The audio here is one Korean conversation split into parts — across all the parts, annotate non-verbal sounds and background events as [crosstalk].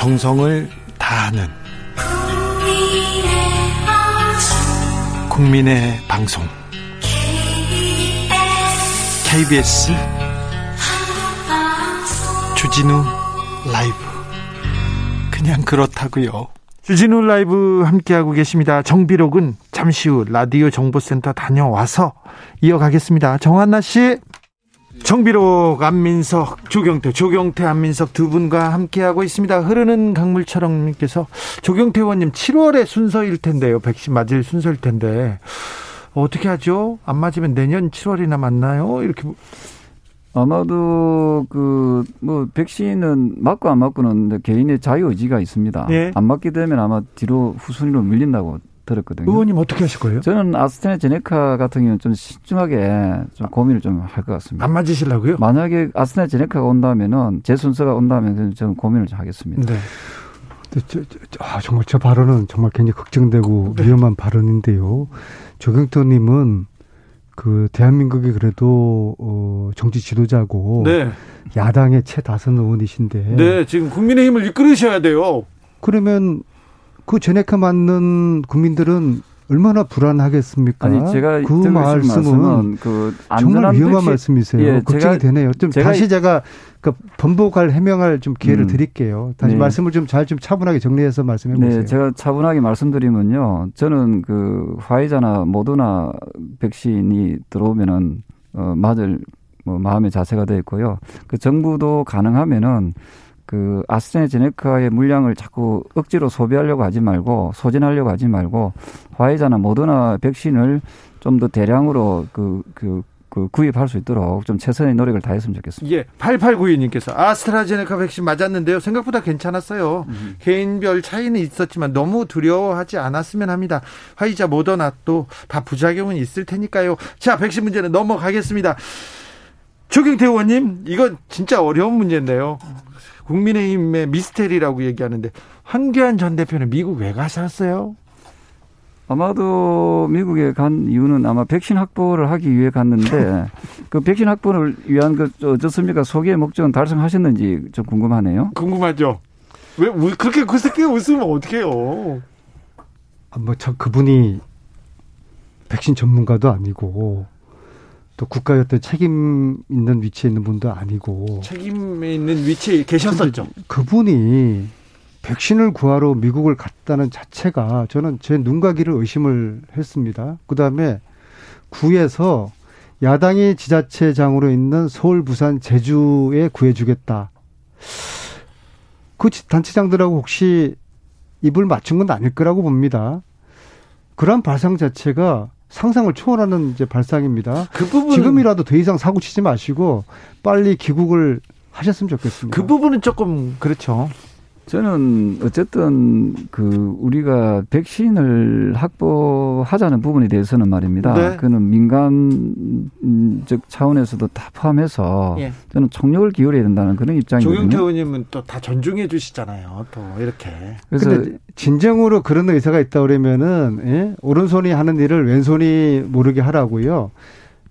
정성을 다하는 국민의 방송 KBS 주진우 라이브 그냥 그렇다고요. 주진우 라이브 함께하고 계십니다. 정비록은 잠시 후 라디오 정보센터 다녀와서 이어가겠습니다. 정한나 씨. 정비록 안민석 조경태 조경태 안민석 두 분과 함께하고 있습니다. 흐르는 강물처럼님께서 조경태 의원님 7월에 순서일 텐데요. 백신 맞을 순서일 텐데 어떻게 하죠? 안 맞으면 내년 7월이나 맞나요? 이렇게 아마도 그 뭐 백신은 맞고 안 맞고는 개인의 자유 의지가 있습니다. 예. 안 맞게 되면 아마 뒤로 후순위로 밀린다고 들었거든요. 의원님 어떻게 하실 거예요? 저는 아스트라제네카 같은 경우는 좀 신중하게 좀 고민을 좀 할 것 같습니다. 안 맞으시려고요? 만약에 아스트라제네카가 온다면은 제 순서가 온다면 저는 고민을 좀 하겠습니다. 네. 저, 저, 아, 정말 저 발언은 정말 굉장히 걱정되고 네. 위험한 발언인데요. 조경태님은 그 대한민국이 그래도 어 정치 지도자고 네. 야당의 최다선 의원이신데 네 지금 국민의힘을 이끌으셔야 돼요. 그러면 그 제네카 맞는 국민들은 얼마나 불안하겠습니까? 아니 제가 그 말씀은 그 정말 위험한 백신, 말씀이세요. 예, 걱정이 제가, 되네요. 좀 제가 다시 제가 그 번복할 해명할 좀 기회를 음. 드릴게요. 다시 네. 말씀을 좀 잘좀 좀 차분하게 정리해서 말씀해 네, 보세요. 네, 제가 차분하게 말씀드리면요. 저는 그 화이자나 모더나 백신이 들어오면은 어 맞을 뭐 마음의 자세가 되어 있고요. 그 정부도 가능하면은 그 아스트라제네카의 물량을 자꾸 억지로 소비하려고 하지 말고 소진하려고 하지 말고 화이자나 모더나 백신을 좀 더 대량으로 그, 그, 그 구입할 수 있도록 좀 최선의 노력을 다했으면 좋겠습니다. 예. 8892님께서 아스트라제네카 백신 맞았는데요. 생각보다 괜찮았어요. 음. 개인별 차이는 있었지만 너무 두려워하지 않았으면 합니다. 화이자 모더나 또 다 부작용은 있을 테니까요. 자, 백신 문제는 넘어가겠습니다. 조경태 의원님, 이건 진짜 어려운 문제인데요. 국민의힘의 미스테리라고 얘기하는데 황교안 전 대표는 미국 왜 가셨어요? 아마도 미국에 간 이유는 아마 백신 확보를 하기 위해 갔는데 [laughs] 그 백신 확보를 위한 그 어떻습니까? 소기의 목적은 달성하셨는지 좀 궁금하네요. 궁금하죠. 왜, 왜 그렇게 그 새끼 웃으면 어떡해요? 아, 뭐참 그분이 백신 전문가도 아니고 또 국가의 어떤 책임 있는 위치에 있는 분도 아니고 책임에 있는 위치에 계셨었죠. 그, 그분이 백신을 구하러 미국을 갔다는 자체가 저는 제 눈과 귀를 의심을 했습니다. 그 다음에 구에서 야당이 지자체장으로 있는 서울, 부산, 제주에 구해주겠다. 그 단체장들하고 혹시 입을 맞춘 건 아닐 거라고 봅니다. 그러한 발상 자체가 상상을 초월하는 이제 발상입니다. 그 부분 지금이라도 더 이상 사고 치지 마시고 빨리 귀국을 하셨으면 좋겠습니다. 그 부분은 조금 그렇죠. 저는 어쨌든 그 우리가 백신을 확보하자는 부분에 대해서는 말입니다. 네. 그는 민간적 차원에서도 다 포함해서 예. 저는 총력을 기울여야 된다는 그런 입장이거든요. 조경태 의원님은 또 다 존중해 주시잖아요. 또 이렇게. 그래서 진정으로 그런 의사가 있다 그러면은 예? 오른손이 하는 일을 왼손이 모르게 하라고요.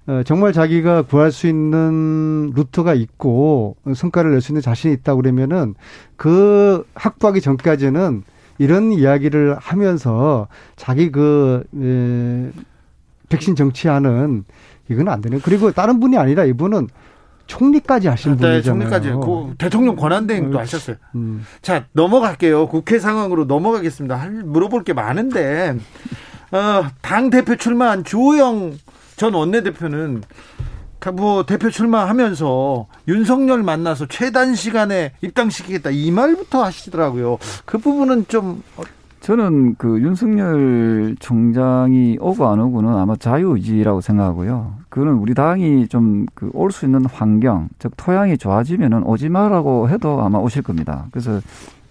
어, 정말 자기가 구할 수 있는 루트가 있고 성과를 낼 수 있는 자신이 있다 그러면은 그 확보하기 전까지는 이런 이야기를 하면서 자기 그 에, 백신 정치하는 이건 안 되는. 그리고 다른 분이 아니라 이분은 총리까지 하신 네, 분이잖아요. 총리까지 그 대통령 권한대행도 음. 하셨어요. 음. 자 넘어갈게요. 국회 상황으로 넘어가겠습니다. 물어볼 게 많은데 어, 당 대표 출마한 주호영 전 원내대표는 뭐 대표 출마하면서 윤석열 만나서 최단 시간에 입당시키겠다 이 말부터 하시더라고요. 그 부분은 좀 저는 그 윤석열 총장이 오고 안 오고는 아마 자유의지라고 생각하고요. 그는 우리 당이 좀 그 올 수 있는 환경, 즉 토양이 좋아지면은 오지 마라고 해도 아마 오실 겁니다. 그래서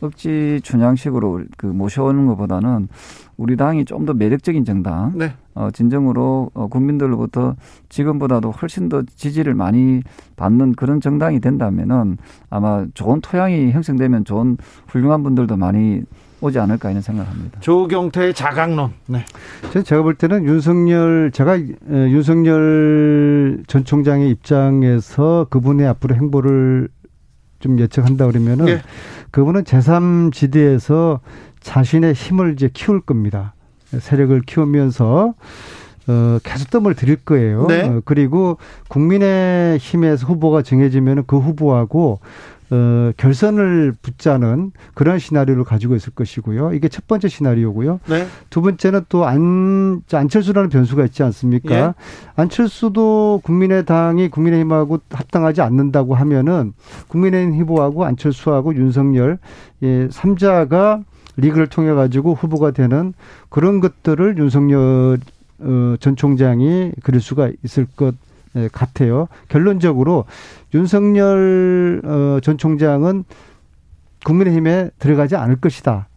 억지 춘향식으로 그 모셔오는 것보다는 우리 당이 좀 더 매력적인 정당, 네. 어, 진정으로 어, 국민들로부터 지금보다도 훨씬 더 지지를 많이 받는 그런 정당이 된다면은 아마 좋은 토양이 형성되면 좋은 훌륭한 분들도 많이 오지 않을까 이런 생각합니다. 조경태의 자강론. 네. 제가 볼 때는 윤석열 제가 윤석열 전 총장의 입장에서 그분의 앞으로 행보를 좀 예측한다 그러면은 예. 그분은 제3지대에서 자신의 힘을 이제 키울 겁니다. 세력을 키우면서 어, 계속 뜸을 들일 거예요. 네. 어, 그리고 국민의 힘에서 후보가 정해지면 그 후보하고 어, 결선을 붙자는 그런 시나리오를 가지고 있을 것이고요. 이게 첫 번째 시나리오고요. 네. 두 번째는 또 안, 안철수라는 변수가 있지 않습니까? 예. 안철수도 국민의당이 국민의힘하고 합당하지 않는다고 하면은 국민의힘 후보하고 안철수하고 윤석열, 예, 삼자가 리그를 통해 가지고 후보가 되는 그런 것들을 윤석열 어, 전 총장이 그릴 수가 있을 것 예, 같아요. 결론적으로 윤석열 어, 전 총장은 국민의힘에 들어가지 않을 것이다.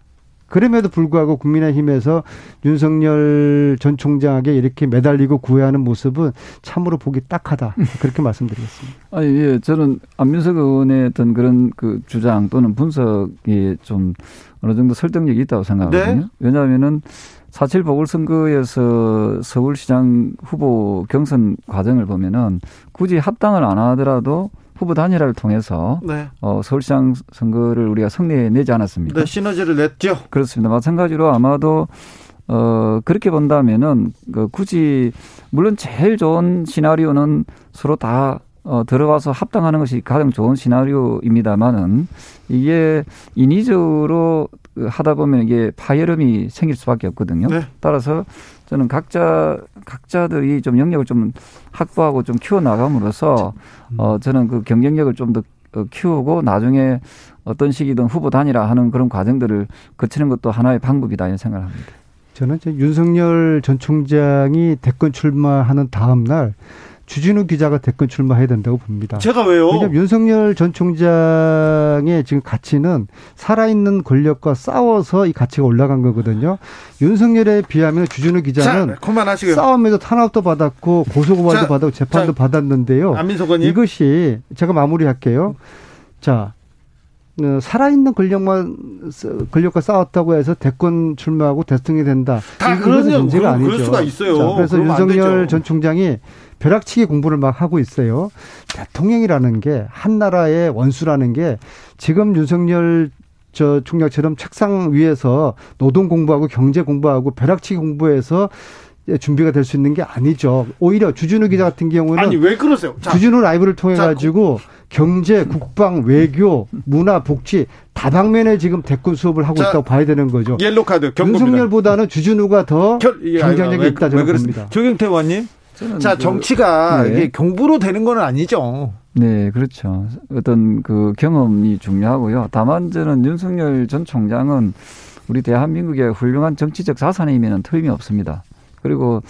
그럼에도 불구하고 국민의힘에서 윤석열 전 총장에게 이렇게 매달리고 구애하는 모습은 참으로 보기 딱하다. 그렇게 말씀드리겠습니다. [laughs] 아니, 예, 저는 안민석 의원의 어떤 그런 그 주장 또는 분석이 좀 어느 정도 설득력이 있다고 생각하거든요. 네. 왜냐하면은 사칠 보궐선거에서 서울시장 후보 경선 과정을 보면은 굳이 합당을 안 하더라도 후보 단일화를 통해서 네. 어, 서울시장 선거를 우리가 승리해내지 않았습니까? 네, 시너지를 냈죠. 그렇습니다. 마찬가지로 아마도 어 그렇게 본다면은 그 굳이 물론 제일 좋은 시나리오는 서로 다 어, 들어가서 합당하는 것이 가장 좋은 시나리오입니다만은 이게 인위적으로 그 하다 보면 이게 파열음이 생길 수밖에 없거든요. 네. 따라서 저는 각자 각자들이 좀 영역을 좀 확보하고 좀 키워 나감으로써 어 저는 그 경쟁력을 좀더 어, 키우고 나중에 어떤 시기든 후보 단일화 하는 그런 과정들을 거치는 것도 하나의 방법이다 이런 생각을 합니다. 저는 이제 윤석열 전 총장이 대권 출마하는 다음 날 주진우 기자가 대권 출마해야 된다고 봅니다. 제가 왜요? 왜냐하면 윤석열 전 총장의 지금 가치는 살아있는 권력과 싸워서 이 가치가 올라간 거거든요. 윤석열에 비하면 주진우 기자는 자. 싸움에서 탄압도 받았고 고소고발도 자, 받았고 재판도 자, 받았는데요. 안민석 의원님. 이것이 제가 마무리할게요. 자, 어, 살아있는 권력만 권력과 싸웠다고 해서 대권 출마하고 대통령이 된다. 다 그러냐, 문제가 아니죠. 그럴 수가 있어요. 자, 그래서 윤석열. 전 총장이 벼락치기 공부를 막 하고 있어요. 대통령이라는 게 한 나라의 원수라는 게 지금 윤석열 저 총장처럼 책상 위에서 노동 공부하고 경제 공부하고 벼락치기 공부해서 준비가 될 수 있는 게 아니죠. 오히려 주진우 기자 같은 경우는 아니 왜 그러세요? 자, 주진우 라이브를 통해 자, 가지고 경제, 국방, 외교, 문화, 복지 다방면에 지금 대권 수업을 하고 자, 있다고 봐야 되는 거죠. 옐로 카드 경고입니다. 윤석열보다는 주진우가 더 경쟁력이 왜- 있다 왜 저는? 봅니다. 조경태 의원님. 자, 그- 정치가 네. 이게 경부로 되는 건 아니죠. 네, 그렇죠. 어떤 그 경험이 중요하고요. 다만 저는 윤석열 전 총장은 우리 대한민국의 훌륭한 정치적 자산이면 틀림이 없습니다. 그리고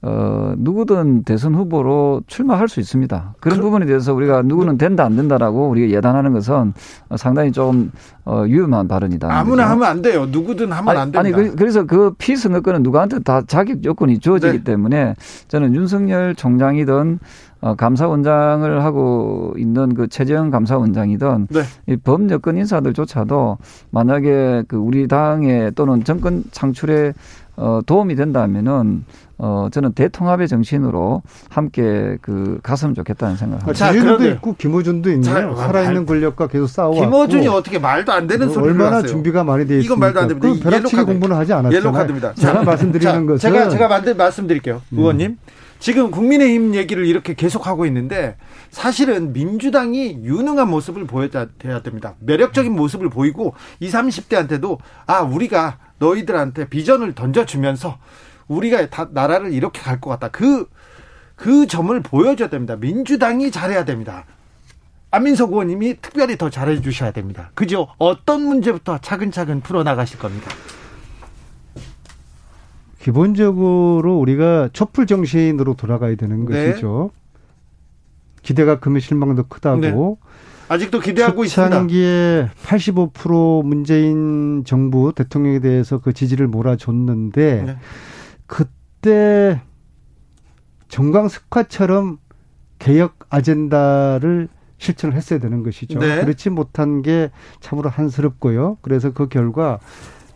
어 누구든 대선 후보로 출마할 수 있습니다. 그런 그- 부분에 대해서 우리가 누구는 된다 안 된다라고 우리가 예단하는 것은 상당히 좀 어, 위험한 발언이다. 아무나 그죠? 하면 안 돼요. 누구든 하면 안 아니, 됩니다. 아니 그, 그래서 그 피선거권은 누구한테 다 자격 요건이 주어지기 네. 때문에 저는 윤석열 총장이든 어, 감사원장을 하고 있는 그 최재형 감사원장이든 네. 이 범여권 인사들조차도 만약에 그 우리 당에 또는 정권 창출에 어, 도움이 된다면은 어, 저는 대통합의 정신으로 함께 그 갔으면 좋겠다는 생각을 합니다. 자, 그런데- 있고 김호준도 있네요. 자, 살아있는 권력과 계속 싸워왔고 김어준이 어떻게 말도 안 되는 소리를 얼마나 하세요? 준비가 많이 돼 있습니까? 이건 말도 안 됩니다. 그이 벼락치기. 공부는 하지 않았잖아요. 옐로 카드입니다. 제가 말씀드리는 자, 것은 제가 제가 만들 말씀드릴게요, 의원님. 지금 국민의힘 얘기를 이렇게 계속하고 있는데 사실은 민주당이 유능한 모습을 보여야 됩니다. 매력적인 모습을 보이고 20, 30대한테도 아 우리가 너희들한테 비전을 던져주면서 우리가 다 나라를 이렇게 갈 것 같다. 그 그 점을 보여줘야 됩니다. 민주당이 잘해야 됩니다. 안민석 의원님이 특별히 더 잘해 주셔야 됩니다. 그죠? 어떤 문제부터 차근차근 풀어 나가실 겁니다. 기본적으로 우리가 촛불 정신으로 돌아가야 되는 네. 것이죠. 기대가 크면 실망도 크다고. 네. 아직도 기대하고 있습니다. 초창기에 85% 문재인 정부 대통령에 대해서 그 지지를 몰아줬는데 네. 그때 정광석화처럼 개혁 아젠다를 실천을 했어야 되는 것이죠. 네. 그렇지 못한 게 참으로 한스럽고요. 그래서 그 결과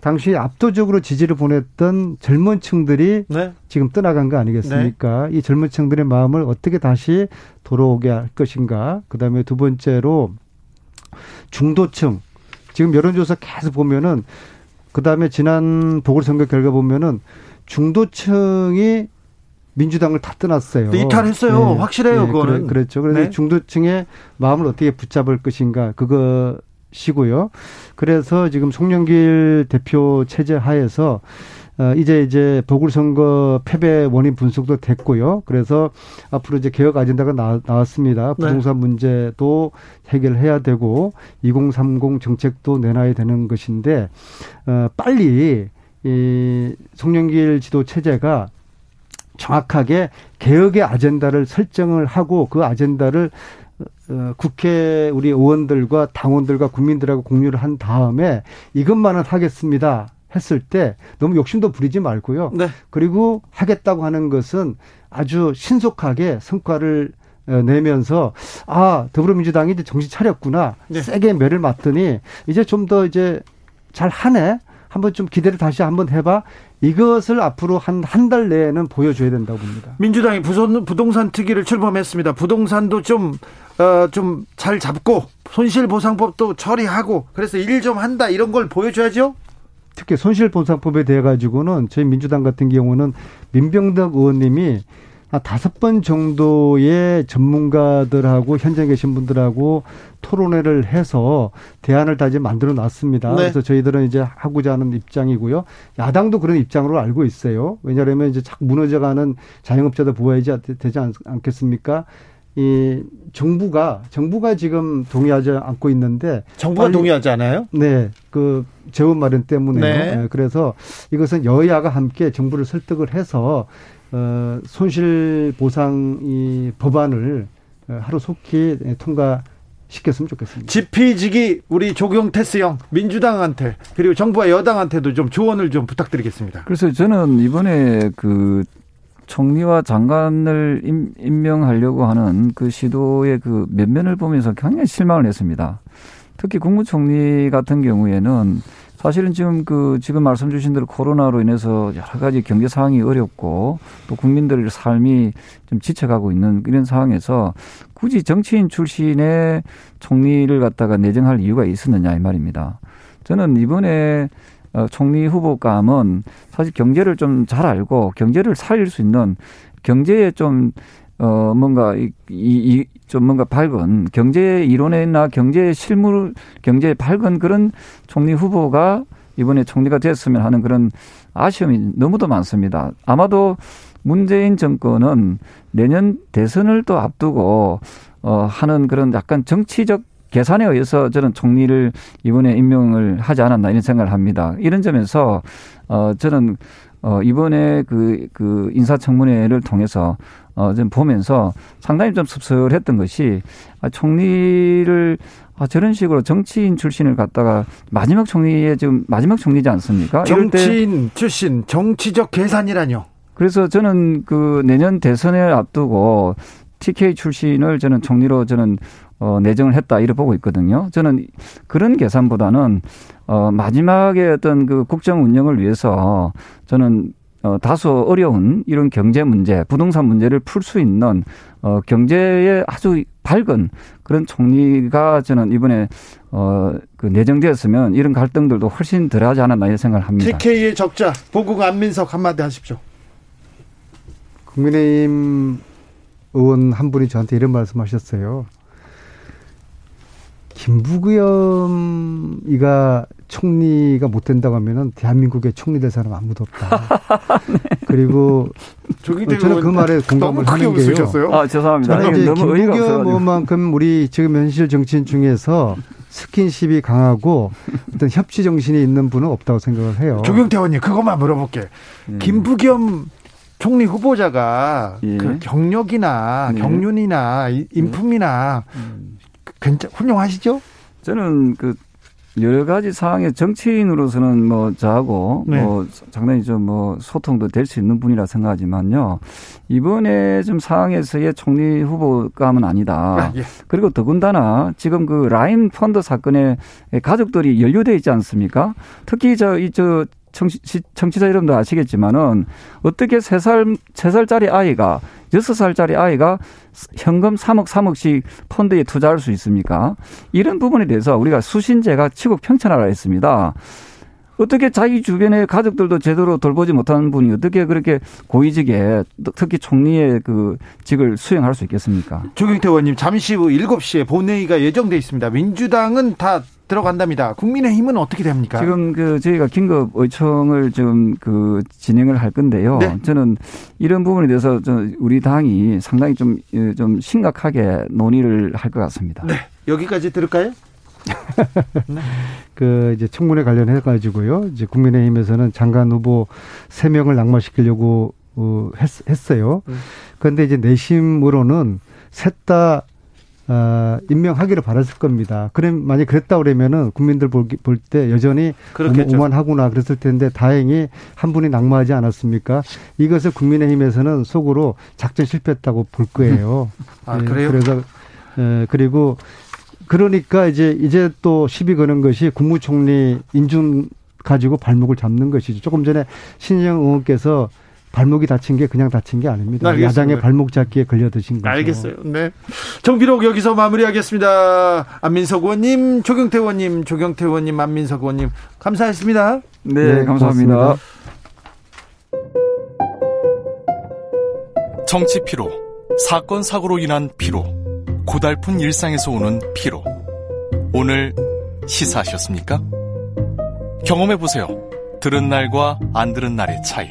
당시 압도적으로 지지를 보냈던 젊은 층들이 네. 지금 떠나간 거 아니겠습니까? 이 젊은 층들의 마음을 어떻게 다시 돌아오게 할 것인가. 그 다음에 두 번째로 중도층 지금 여론조사 계속 보면은 그다음에 지난 보궐선거 결과 보면은 중도층이 민주당을 다 떠났어요. 이탈했어요. 네. 확실해요, 네, 그거는. 그래, 그랬죠. 그래서 네. 중도층의 마음을 어떻게 붙잡을 것인가 그것 이고요. 그래서 지금 송영길 대표 체제 하에서 어, 이제 이제 보궐선거 패배 원인 분석도 됐고요. 그래서 앞으로 이제 개혁 아젠다가 나, 왔습니다 네. 부동산 네. 문제도 해결해야 되고 2030 정책도 내놔야 되는 것인데 어, 빨리 이 송영길 지도 체제가 정확하게 개혁의 아젠다를 설정을 하고 그 아젠다를 어, 국회 우리 의원들과 당원들과 국민들하고 공유를 한 다음에 이것만은 하겠습니다. 했을 때 너무 욕심도 부리지 말고요. 네. 그리고 하겠다고 하는 것은 아주 신속하게 성과를 어, 내면서 아 더불어민주당이 이제 정신 차렸구나 네. 세게 매를 맞더니 이제 좀 더 이제 잘 하네 한번 좀 기대를 다시 한번 해봐 이것을 앞으로 한 한 달 내에는 보여줘야 된다고 봅니다. 민주당이 부동산 특위를 출범했습니다. 부동산도 좀 어, 좀 잘 잡고 손실보상법도 처리하고 그래서 일 좀 한다 이런 걸 보여줘야죠. 특히 손실보상법에 대해 가지고는 저희 민주당 같은 경우는 민병덕 의원님이 한 다섯 번 정도의 전문가들하고 현장에 계신 분들하고 토론회를 해서 대안을 다 이제 만들어 놨습니다. 네. 그래서 저희들은 이제 하고자 하는 입장이고요. 야당도 그런 입장으로 알고 있어요. 왜냐하면 이제 자꾸 무너져가는 자영업자들 보호해야 되지 않겠습니까? 이 정부가 정부가 지금 동의하지 않고 있는데 정부가 빨리, 동의하지 않아요? 네, 그 재원 마련 때문에 네. 네, 그래서 이것은 여야가 함께 정부를 설득을 해서 어, 손실 보상 이 법안을 어, 하루 속히 통과. 시켰으면 좋겠습니다. 지피지기 우리 조경태스 형 민주당한테 그리고 정부와 여당한테도 좀 조언을 좀 부탁드리겠습니다. 그래서 저는 이번에 그 총리와 장관을 임, 임명하려고 하는 그 시도의 그 면면을 보면서 굉장히 실망을 했습니다. 특히 국무총리 같은 경우에는 사실은 지금 그 지금 말씀 주신 대로 코로나로 인해서 여러 가지 경제 상황이 어렵고 또 국민들의 삶이 좀 지쳐가고 있는 이런 상황에서 굳이 정치인 출신의 총리를 갖다가 내정할 이유가 있었느냐 이 말입니다. 저는 이번에 어, 총리 후보감은 사실 경제를 좀 잘 알고 경제를 살릴 수 있는 경제에 좀 어, 뭔가, 이, 이, 좀 뭔가 밝은 경제 이론이나 경제 실물, 경제에 밝은 그런 총리 후보가 이번에 총리가 됐으면 하는 그런 아쉬움이 너무도 많습니다. 아마도 문재인 정권은 내년 대선을 또 앞두고 어 하는 그런 약간 정치적 계산에 의해서 저는 총리를 이번에 임명을 하지 않았나 이런 생각을 합니다. 이런 점에서 어 저는 어, 이번에 그, 그 인사청문회를 통해서 어, 좀 보면서 상당히 좀 씁쓸했던 것이 아, 총리를 아, 저런 식으로 정치인 출신을 갖다가 마지막 총리의 지금 마지막 총리지 않습니까? 정치인 출신 정치적 계산이라뇨. 그래서 저는 그 내년 대선을 앞두고 TK 출신을 저는 총리로 저는 어, 내정을 했다 이렇게 보고 있거든요. 저는 그런 계산보다는 어, 마지막에 어떤 그 국정 운영을 위해서 저는 어, 다소 어려운 이런 경제 문제, 부동산 문제를 풀 수 있는 어, 경제에 아주 밝은 그런 총리가 저는 이번에 어, 그 내정되었으면 이런 갈등들도 훨씬 덜하지 않았나 이런 생각을 합니다. TK의 적자 보국 안민석 한마디 하십시오. 국민의힘 의원 한 분이 저한테 이런 말씀하셨어요. 김부겸이가 총리가 못 된다고 하면은 대한민국의 총리 될 사람 아무도 없다. [laughs] 네. 그리고 저는 그 말에 공감을 하는 게요. 아 죄송합니다. 저는 이제 김부겸 의원만큼 우리 지금 현실 정치인 중에서 스킨십이 강하고 어떤 협치 정신이 있는 분은 없다고 생각을 해요. 조경태 의원님 그것만 물어볼게. 네. 김부겸 총리 후보자가 예. 그 경력이나 네. 경륜이나 인품이나 음. 괜찮 훌륭하시죠? 저는 그 여러 가지 상황에 정치인으로서는 뭐 저하고 네. 뭐 상당히 좀 뭐 소통도 될 수 있는 분이라 생각하지만요. 이번에 좀 상황에서의 총리 후보감은 아니다. 아, 예. 그리고 더군다나 지금 그 라인 펀드 사건에 가족들이 연루돼 있지 않습니까? 특히 저 이저 청취, 청취자 여러분도 아시겠지만은 어떻게 세 살, 세살짜리 아이가 여섯 살짜리 아이가 현금 3억 3억씩 펀드에 투자할 수 있습니까? 이런 부분에 대해서 우리가 수신제가 치국 평천하라 했습니다. 어떻게 자기 주변의 가족들도 제대로 돌보지 못하는 분이 어떻게 그렇게 고위직에 특히 총리의 그 직을 수행할 수 있겠습니까? 조경태 의원님 잠시 후 7시에 본회의가 예정돼 있습니다. 민주당은 다 들어간답니다. 국민의힘은 어떻게 됩니까? 지금 그 저희가 긴급 의청을 지금 그 진행을 할 건데요. 네. 저는 이런 부분에 대해서 우리 당이 상당히 좀좀 좀 심각하게 논의를 할 것 같습니다. 네. 여기까지 들을까요? [laughs] 네. 그 이제 청문회 관련해 가지고요. 이제 국민의힘에서는 장관 후보 세 명을 낙마시키려고 어, 했, 했어요. 음. 그런데 이제 내심으로는 셋 다 어, 임명하기를 바랐을 겁니다. 그럼 만약 그랬다 그러면은 국민들 볼 때 여전히 그렇겠죠. 오만하구나 그랬을 텐데 다행히 한 분이 낙마하지 않았습니까? 이것을 국민의힘에서는 속으로 작전 실패했다고 볼 거예요. 아, 그래요? 그래서 에, 그리고 그러니까 이제 이제 또 시비 거는 것이 국무총리 인준 가지고 발목을 잡는 것이죠. 조금 전에 신영 의원께서 발목이 다친 게 그냥 다친 게 아닙니다. 알겠습니다. 야당의 발목 잡기에 걸려드신 거죠. 알겠어요. 네. 정비록 여기서 마무리하겠습니다. 안민석 의원님, 조경태 의원님, 조경태 의원님, 안민석 의원님 감사했습니다. 네, 네 감사합니다. 고맙습니다. 정치 피로, 사건 사고로 인한 피로, 고달픈 일상에서 오는 피로. 오늘 시사하셨습니까? 경험해 보세요. 들은 날과 안 들은 날의 차이.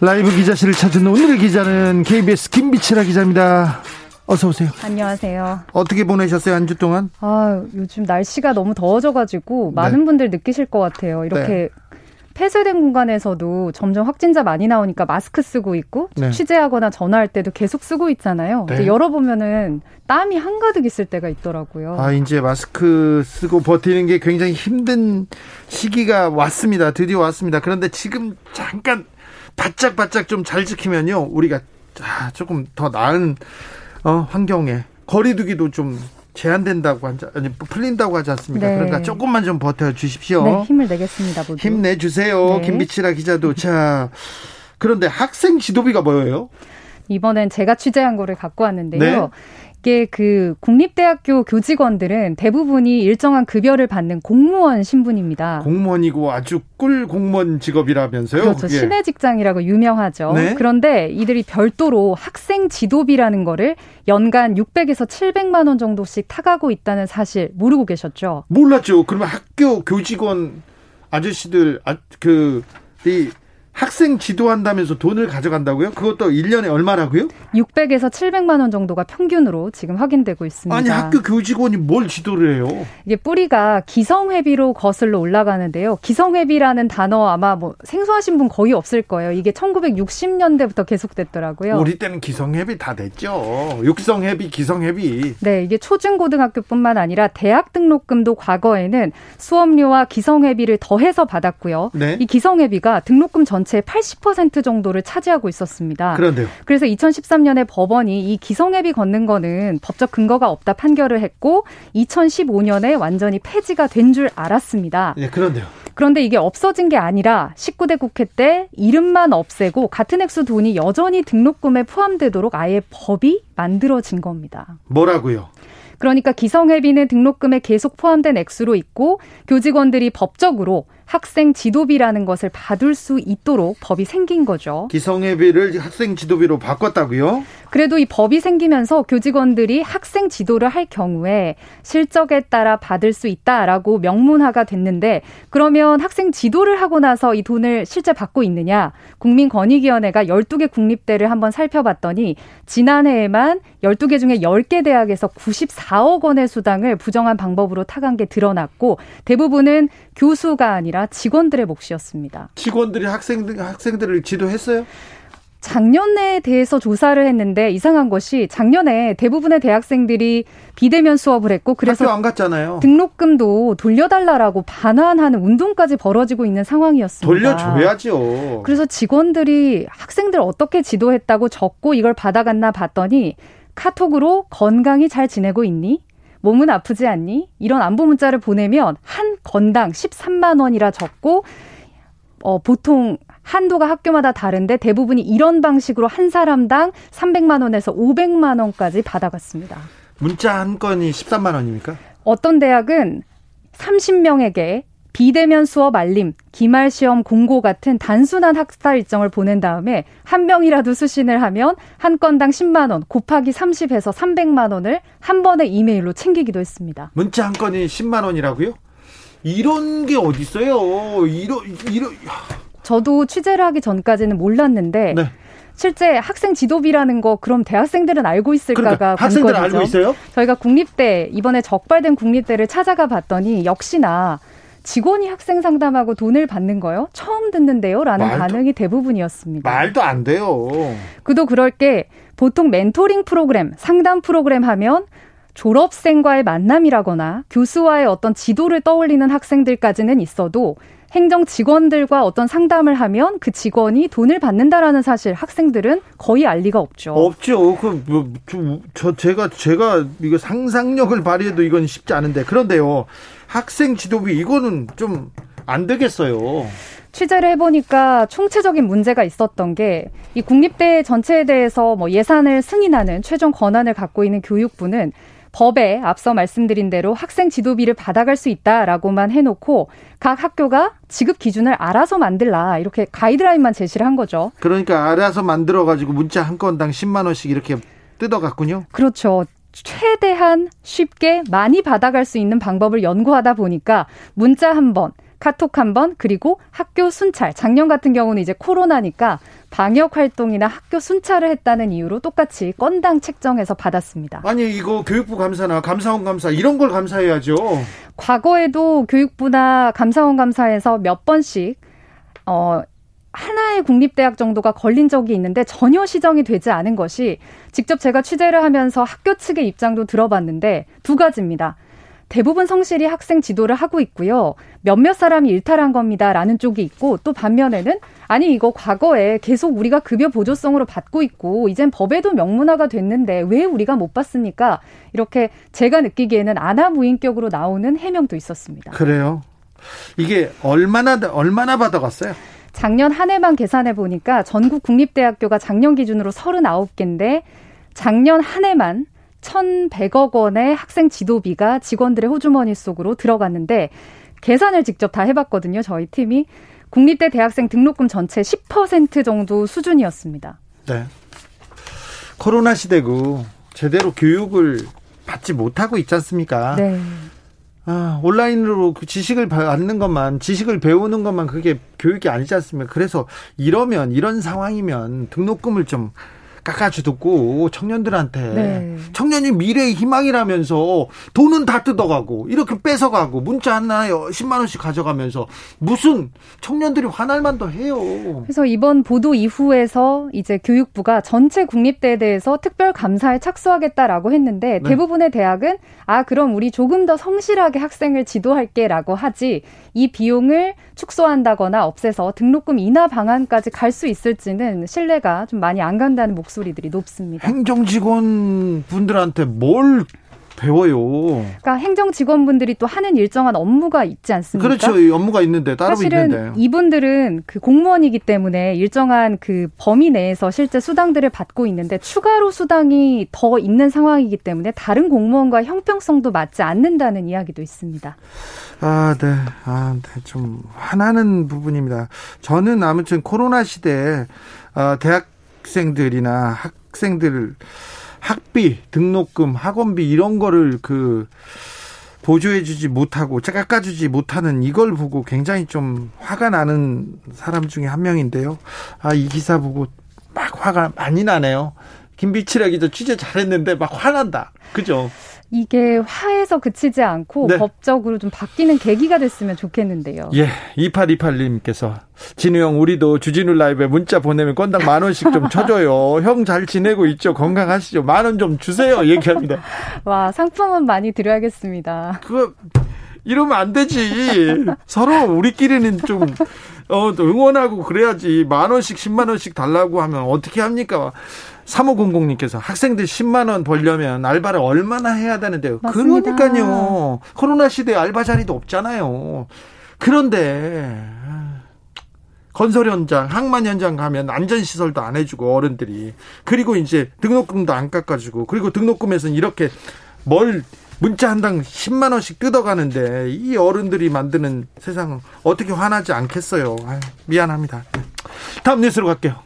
라이브 기자실을 찾은 오늘의 기자는 KBS 김비치라 기자입니다. 어서 오세요. 안녕하세요. 어떻게 보내셨어요 한 주 동안? 아 요즘 날씨가 너무 더워져가지고 많은 네. 분들 느끼실 것 같아요. 이렇게 네. 폐쇄된 공간에서도 점점 확진자 많이 나오니까 마스크 쓰고 있고 네. 취재하거나 전화할 때도 계속 쓰고 있잖아요. 네. 열어보면은 땀이 한가득 있을 때가 있더라고요. 아 이제 마스크 쓰고 버티는 게 굉장히 힘든 시기가 왔습니다. 드디어 왔습니다. 그런데 지금 잠깐 바짝 바짝 좀 잘 지키면요. 우리가 조금 더 나은 어, 환경에 거리두기도 좀 제한된다고 하지 아니 풀린다고 하지 않습니까? 네. 그러니까 조금만 좀 버텨 주십시오. 네, 힘을 내겠습니다. 모두. 힘내 주세요. 네. 김비치라 기자도 자 그런데 학생 지도비가 뭐예요? 이번엔 제가 취재한 거를 갖고 왔는데요. 네. 이게 그 국립대학교 교직원들은 대부분이 일정한 급여를 받는 공무원 신분입니다. 공무원이고 아주 꿀 공무원 직업이라면서요? 그렇죠. 예. 신의 직장이라고 유명하죠. 네? 그런데 이들이 별도로 학생 지도비라는 거를 연간 600에서 700만 원 정도씩 타가고 있다는 사실 모르고 계셨죠? 몰랐죠. 그러면 학교 교직원 아저씨들 아, 그 이 학생 지도한다면서 돈을 가져간다고요? 그것도 1년에 얼마라고요? 600에서 700만 원 정도가 평균으로 지금 확인되고 있습니다. 아니 학교 교직원이 뭘 지도를 해요? 이게 뿌리가 기성회비로 거슬러 올라가는데요. 기성회비라는 단어 아마 뭐 생소하신 분 거의 없을 거예요. 이게 1960년대부터 계속됐더라고요. 우리 때는 기성회비 다 됐죠. 육성회비, 기성회비. 네, 이게 초중고등학교뿐만 아니라 대학 등록금도 과거에는 수업료와 기성회비를 더해서 받았고요. 네? 이 기성회비가 등록금 전 전체의 80% 정도를 차지하고 있었습니다. 그런데요. 그래서 2013년에 법원이 이 기성앱이 걷는 거는 법적 근거가 없다 판결을 했고 2015년에 완전히 폐지가 된 줄 알았습니다. 네, 그런데요. 그런데 이게 없어진 게 아니라 19대 국회 때 이름만 없애고 같은 액수 돈이 여전히 등록금에 포함되도록 아예 법이 만들어진 겁니다. 뭐라고요? 그러니까 기성회비는 등록금에 계속 포함된 액수로 있고 교직원들이 법적으로 학생 지도비라는 것을 받을 수 있도록 법이 생긴 거죠. 기성예비를 학생 지도비로 바꿨다고요? 그래도 이 법이 생기면서 교직원들이 학생 지도를 할 경우에 실적에 따라 받을 수 있다라고 명문화가 됐는데 그러면 학생 지도를 하고 나서 이 돈을 실제 받고 있느냐? 국민권익위원회가 12개 국립대를 한번 살펴봤더니 지난해에만 12개 중에 10개 대학에서 94억 원의 수당을 부정한 방법으로 타간 게 드러났고 대부분은 교수가 아니라 직원들의 몫이었습니다. 직원들이 학생들 학생들을 지도했어요? 작년에 대해서 조사를 했는데 이상한 것이 작년에 대부분의 대학생들이 비대면 수업을 했고 그래서 안 갔잖아요. 등록금도 돌려달라라고 반환하는 운동까지 벌어지고 있는 상황이었습니다. 돌려줘야죠. 그래서 직원들이 학생들 어떻게 지도했다고 적고 이걸 받아갔나 봤더니 카톡으로 건강히 잘 지내고 있니? 몸은 아프지 않니? 이런 안부 문자를 보내면 한 건당 13만 원이라 적고 어, 보통 한도가 학교마다 다른데 대부분이 이런 방식으로 한 사람당 300만 원에서 500만 원까지 받아갔습니다. 문자 한 건이 13만 원입니까? 어떤 대학은 30명에게 비대면 수업 알림, 기말 시험 공고 같은 단순한 학사 일정을 보낸 다음에 한 명이라도 수신을 하면 한 건당 10만 원 곱하기 30해서 300만 원을 한 번에 이메일로 챙기기도 했습니다. 문자 한 건이 10만 원이라고요? 이런 게 어디 있어요? 이런 이런 저도 취재를 하기 전까지는 몰랐는데 네. 실제 학생 지도비라는 거 그럼 대학생들은 알고 있을까가 그러니까 학생들 관건이죠. 알고 있어요? 저희가 국립대 이번에 적발된 국립대를 찾아가 봤더니 역시나 직원이 학생 상담하고 돈을 받는 거요? 처음 듣는데요라는 말도- 반응이 대부분이었습니다. 말도 안 돼요. 그도 그럴 게 보통 멘토링 프로그램, 상담 프로그램 하면 졸업생과의 만남이라거나 교수와의 어떤 지도를 떠올리는 학생들까지는 있어도 행정 직원들과 어떤 상담을 하면 그 직원이 돈을 받는다라는 사실 학생들은 거의 알 리가 없죠. 없죠. 그, 뭐, 저, 저, 제가, 제가, 이거 상상력을 발휘해도 이건 쉽지 않은데. 그런데요. 학생 지도비, 이거는 좀 안 되겠어요. 취재를 해보니까 총체적인 문제가 있었던 게 이 국립대 전체에 대해서 뭐 예산을 승인하는 최종 권한을 갖고 있는 교육부는 법에 앞서 말씀드린 대로 학생 지도비를 받아갈 수 있다라고만 해놓고 각 학교가 지급 기준을 알아서 만들라 이렇게 가이드라인만 제시를 한 거죠. 그러니까 알아서 만들어 가지고 문자 한 건당 10만 원씩 이렇게 뜯어갔군요. 그렇죠. 최대한 쉽게 많이 받아갈 수 있는 방법을 연구하다 보니까 문자 한 번, 카톡 한 번, 그리고 학교 순찰. 작년 같은 경우는 이제 코로나니까 방역 활동이나 학교 순찰을 했다는 이유로 똑같이 건당 책정해서 받았습니다. 아니, 이거 교육부 감사나 감사원 감사, 이런 걸 감사해야죠. 과거에도 교육부나 감사원 감사에서 몇 번씩 어 하나의 국립대학 정도가 걸린 적이 있는데 전혀 시정이 되지 않은 것이 직접 제가 취재를 하면서 학교 측의 입장도 들어봤는데 두 가지입니다. 대부분 성실히 학생 지도를 하고 있고요. 몇몇 사람이 일탈한 겁니다라는 쪽이 있고 또 반면에는 아니 이거 과거에 계속 우리가 급여 보조성으로 받고 있고 이젠 법에도 명문화가 됐는데 왜 우리가 못 받습니까? 이렇게 제가 느끼기에는 아나무인격으로 나오는 해명도 있었습니다. 그래요. 이게 얼마나, 얼마나 받아갔어요? 작년 한 해만 계산해 보니까 전국 국립대학교가 작년 기준으로 39개인데 작년 한 해만 1,100억 원의 학생 지도비가 직원들의 호주머니 속으로 들어갔는데 계산을 직접 다 해봤거든요. 저희 팀이 국립대 대학생 등록금 전체 10% 정도 수준이었습니다. 네. 코로나 시대고 제대로 교육을 받지 못하고 있지 않습니까? 네. 아, 온라인으로 그 지식을 받는 것만, 지식을 배우는 것만 그게 교육이 아니지 않습니까? 그래서 이러면, 이런 상황이면 등록금을 좀 깎아주고 청년들한테 네. 청년이 미래의 희망이라면서 돈은 다 뜯어가고 이렇게 뺏어가고 문자 하나에 10만 원씩 가져가면서 무슨 청년들이 화날 만도 해요. 그래서 이번 보도 이후에서 이제 교육부가 전체 국립대에 대해서 특별 감사에 착수하겠다라고 했는데 네. 대부분의 대학은 아 그럼 우리 조금 더 성실하게 학생을 지도할게라고 하지 이 비용을 축소한다거나 없애서 등록금 인하 방안까지 갈 수 있을지는 신뢰가 좀 많이 안 간다는 목소리 들이 높습니다. 행정 직원 분들한테 뭘 배워요? 그러니까 행정 직원분들이 또 하는 일정한 업무가 있지 않습니까? 그렇죠. 이 업무가 있는데 따로 사실은 있는데. 이분들은 그 공무원이기 때문에 일정한 그 범위 내에서 실제 수당들을 받고 있는데 추가로 수당이 더 있는 상황이기 때문에 다른 공무원과 형평성도 맞지 않는다는 이야기도 있습니다. 아, 네. 아, 네. 좀 화나는 부분입니다. 저는 아무튼 코로나 시대에 어, 대학 생들이나 학생들 학비, 등록금, 학원비 이런 거를 그 보조해주지 못하고 깎아주지 못하는 이걸 보고 굉장히 좀 화가 나는 사람 중에 한 명인데요. 아, 이 기사 보고 막 화가 많이 나네요. 김비치라 기자 취재 잘했는데 막 화난다. 그죠? 이게 화에서 그치지 않고 네. 법적으로 좀 바뀌는 계기가 됐으면 좋겠는데요. 예, 2828님께서 진우 형 우리도 주진우 라이브에 문자 보내면 건당 만 원씩 좀 쳐줘요. [laughs] 형 잘 지내고 있죠? 건강하시죠? 만 원 좀 주세요. 얘기합니다. [laughs] 와, 상품은 많이 드려야겠습니다. 그거 이러면 안 되지. 서로 우리끼리는 좀 어, 또 응원하고 그래야지. 만 원씩 10만 원씩 달라고 하면 어떻게 합니까? 3500님께서 학생들 10만 원 벌려면 알바를 얼마나 해야 되는데요. 맞습니다. 그러니까요. 코로나 시대에 알바 자리도 없잖아요. 그런데 건설 현장, 항만 현장 가면 안전 시설도 안 해주고 어른들이 그리고 이제 등록금도 안 깎아주고 그리고 등록금에서는 이렇게 뭘 문자 한 당 10만 원씩 뜯어가는데 이 어른들이 만드는 세상은 어떻게 화나지 않겠어요. 아유, 미안합니다. 네. 다음 뉴스로 갈게요.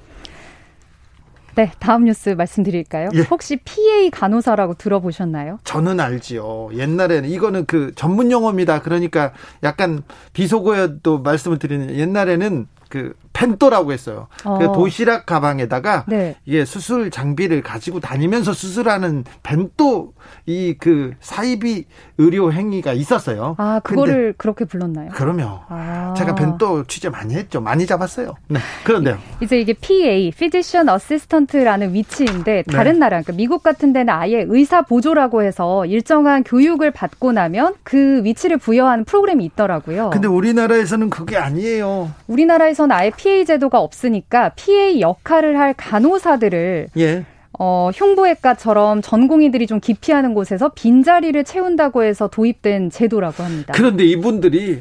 네, 다음 뉴스 말씀드릴까요? 예. 혹시 PA 간호사라고 들어보셨나요? 저는 알지요. 옛날에는 이거는 그 전문 용어입니다. 그러니까 약간 비속어여도 말씀을 드리는 옛날에는 그 펜또라고 했어요. 어. 그 도시락 가방에다가 네. 이게 수술 장비를 가지고 다니면서 수술하는 벤또 이그 사이비 의료 행위가 있었어요. 아, 그거를 그렇게 불렀나요? 그러면 아. 제가 벤또 취재 많이 했죠. 많이 잡았어요. 네. 그런데요. 이제 이게 PA, Physician Assistant라는 위치인데 다른 네. 나라, 그러니까 미국 같은 데는 아예 의사 보조라고 해서 일정한 교육을 받고 나면 그 위치를 부여하는 프로그램이 있더라고요. 근데 우리나라에서는 그게 아니에요. 우리나라에서 는 아예 PA 제도가 없으니까 PA 역할을 할 간호사들을 예. 어, 흉부외과처럼 전공의들이 좀 기피하는 곳에서 빈자리를 채운다고 해서 도입된 제도라고 합니다. 그런데 이분들이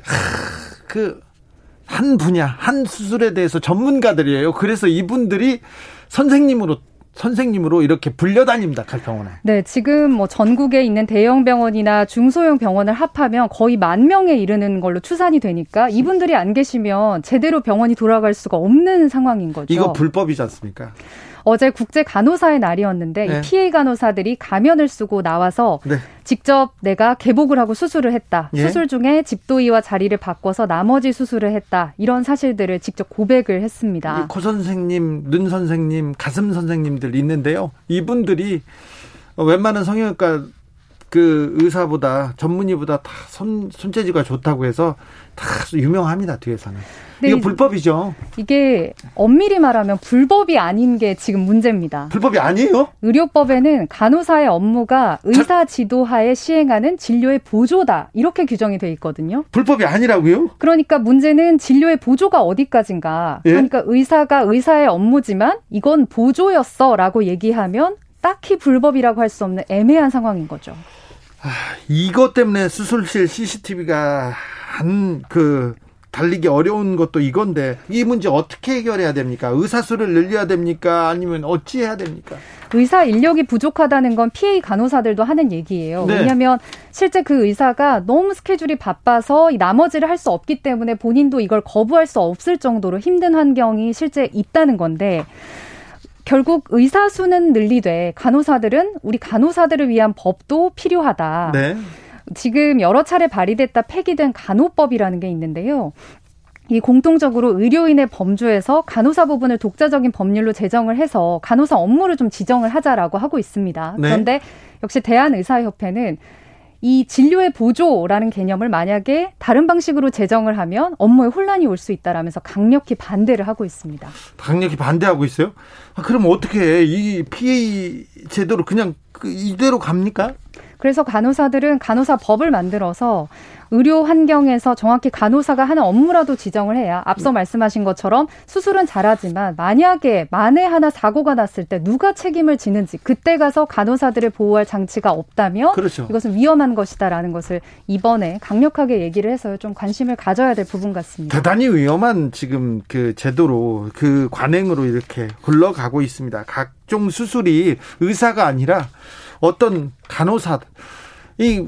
그한 분야, 한 수술에 대해서 전문가들이에요. 그래서 이분들이 선생님으로 선생님으로 이렇게 불려다닙니다. 각 병원에. 네, 지금 뭐 전국에 있는 대형 병원이나 중소형 병원을 합하면 거의 만 명에 이르는 걸로 추산이 되니까 이분들이 안 계시면 제대로 병원이 돌아갈 수가 없는 상황인 거죠. 이거 불법이지 않습니까? 어제 국제 간호사의 날이었는데 네. 이 PA 간호사들이 가면을 쓰고 나와서 네. 직접 내가 개복을 하고 수술을 했다. 예. 수술 중에 집도의와 자리를 바꿔서 나머지 수술을 했다. 이런 사실들을 직접 고백을 했습니다. 이코 선생님, 눈 선생님, 가슴 선생님들 있는데요. 이분들이 웬만한 성형외과 그 의사보다 전문의보다 다 손, 손재주가 좋다고 해서 다 유명합니다. 뒤에서는. 네, 이거 이- 불법이죠. 이게 엄밀히 말하면 불법이 아닌 게 지금 문제입니다. 불법이 아니에요? 의료법에는 간호사의 업무가 의사 지도하에 시행하는 진료의 보조다. 이렇게 규정이 돼 있거든요. 불법이 아니라고요? 그러니까 문제는 진료의 보조가 어디까지인가. 예? 그러니까 의사가 의사의 업무지만 이건 보조였어라고 얘기하면 딱히 불법이라고 할 수 없는 애매한 상황인 거죠. 이것 때문에 수술실 CCTV가 한 그 달리기 어려운 것도 이건데 이 문제 어떻게 해결해야 됩니까? 의사 수를 늘려야 됩니까? 아니면 어찌 해야 됩니까? 의사 인력이 부족하다는 건 PA 간호사들도 하는 얘기예요. 네. 왜냐하면 실제 그 의사가 너무 스케줄이 바빠서 이 나머지를 할 수 없기 때문에 본인도 이걸 거부할 수 없을 정도로 힘든 환경이 실제 있다는 건데 결국 의사 수는 늘리되 간호사들은 우리 간호사들을 위한 법도 필요하다. 네. 지금 여러 차례 발의됐다 폐기된 간호법이라는 게 있는데요. 이 공통적으로 의료인의 범주에서 간호사 부분을 독자적인 법률로 제정을 해서 간호사 업무를 좀 지정을 하자라고 하고 있습니다. 네. 그런데 역시 대한의사협회는 이 진료의 보조라는 개념을 만약에 다른 방식으로 제정을 하면 업무에 혼란이 올 수 있다라면서 강력히 반대를 하고 있습니다. 강력히 반대하고 있어요. 아, 그럼 어떻게 해? 이 PA 제도로 그냥 그 이대로 갑니까? 그래서 간호사들은 간호사 법을 만들어서 의료 환경에서 정확히 간호사가 하는 업무라도 지정을 해야 앞서 말씀하신 것처럼 수술은 잘하지만 만약에 만에 하나 사고가 났을 때 누가 책임을 지는지 그때 가서 간호사들을 보호할 장치가 없다면 그렇죠. 이것은 위험한 것이다라는 것을 이번에 강력하게 얘기를 해서 좀 관심을 가져야 될 부분 같습니다. 대단히 위험한 지금 그 제도로 그 관행으로 이렇게 흘러가고 있습니다. 각종 수술이 의사가 아니라 어떤 간호사 이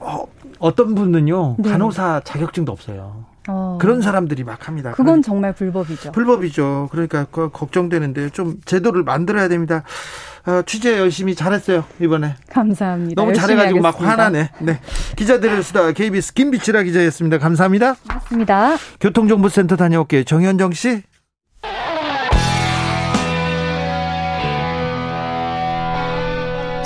어, 어떤 분은요 네. 간호사 자격증도 없어요. 어, 그런 사람들이 막 합니다. 그건 정말 불법이죠. 불법이죠. 그러니까 그거 걱정되는데 좀 제도를 만들어야 됩니다. 어, 취재 열심히 잘했어요 이번에. 감사합니다. 너무 잘해가지고 막 하겠습니다. 화나네. 네. 기자들의 수다 KBS 김비치라 기자였습니다. 감사합니다. 맞습니다. 교통정보센터 다녀올게요. 정현정 씨.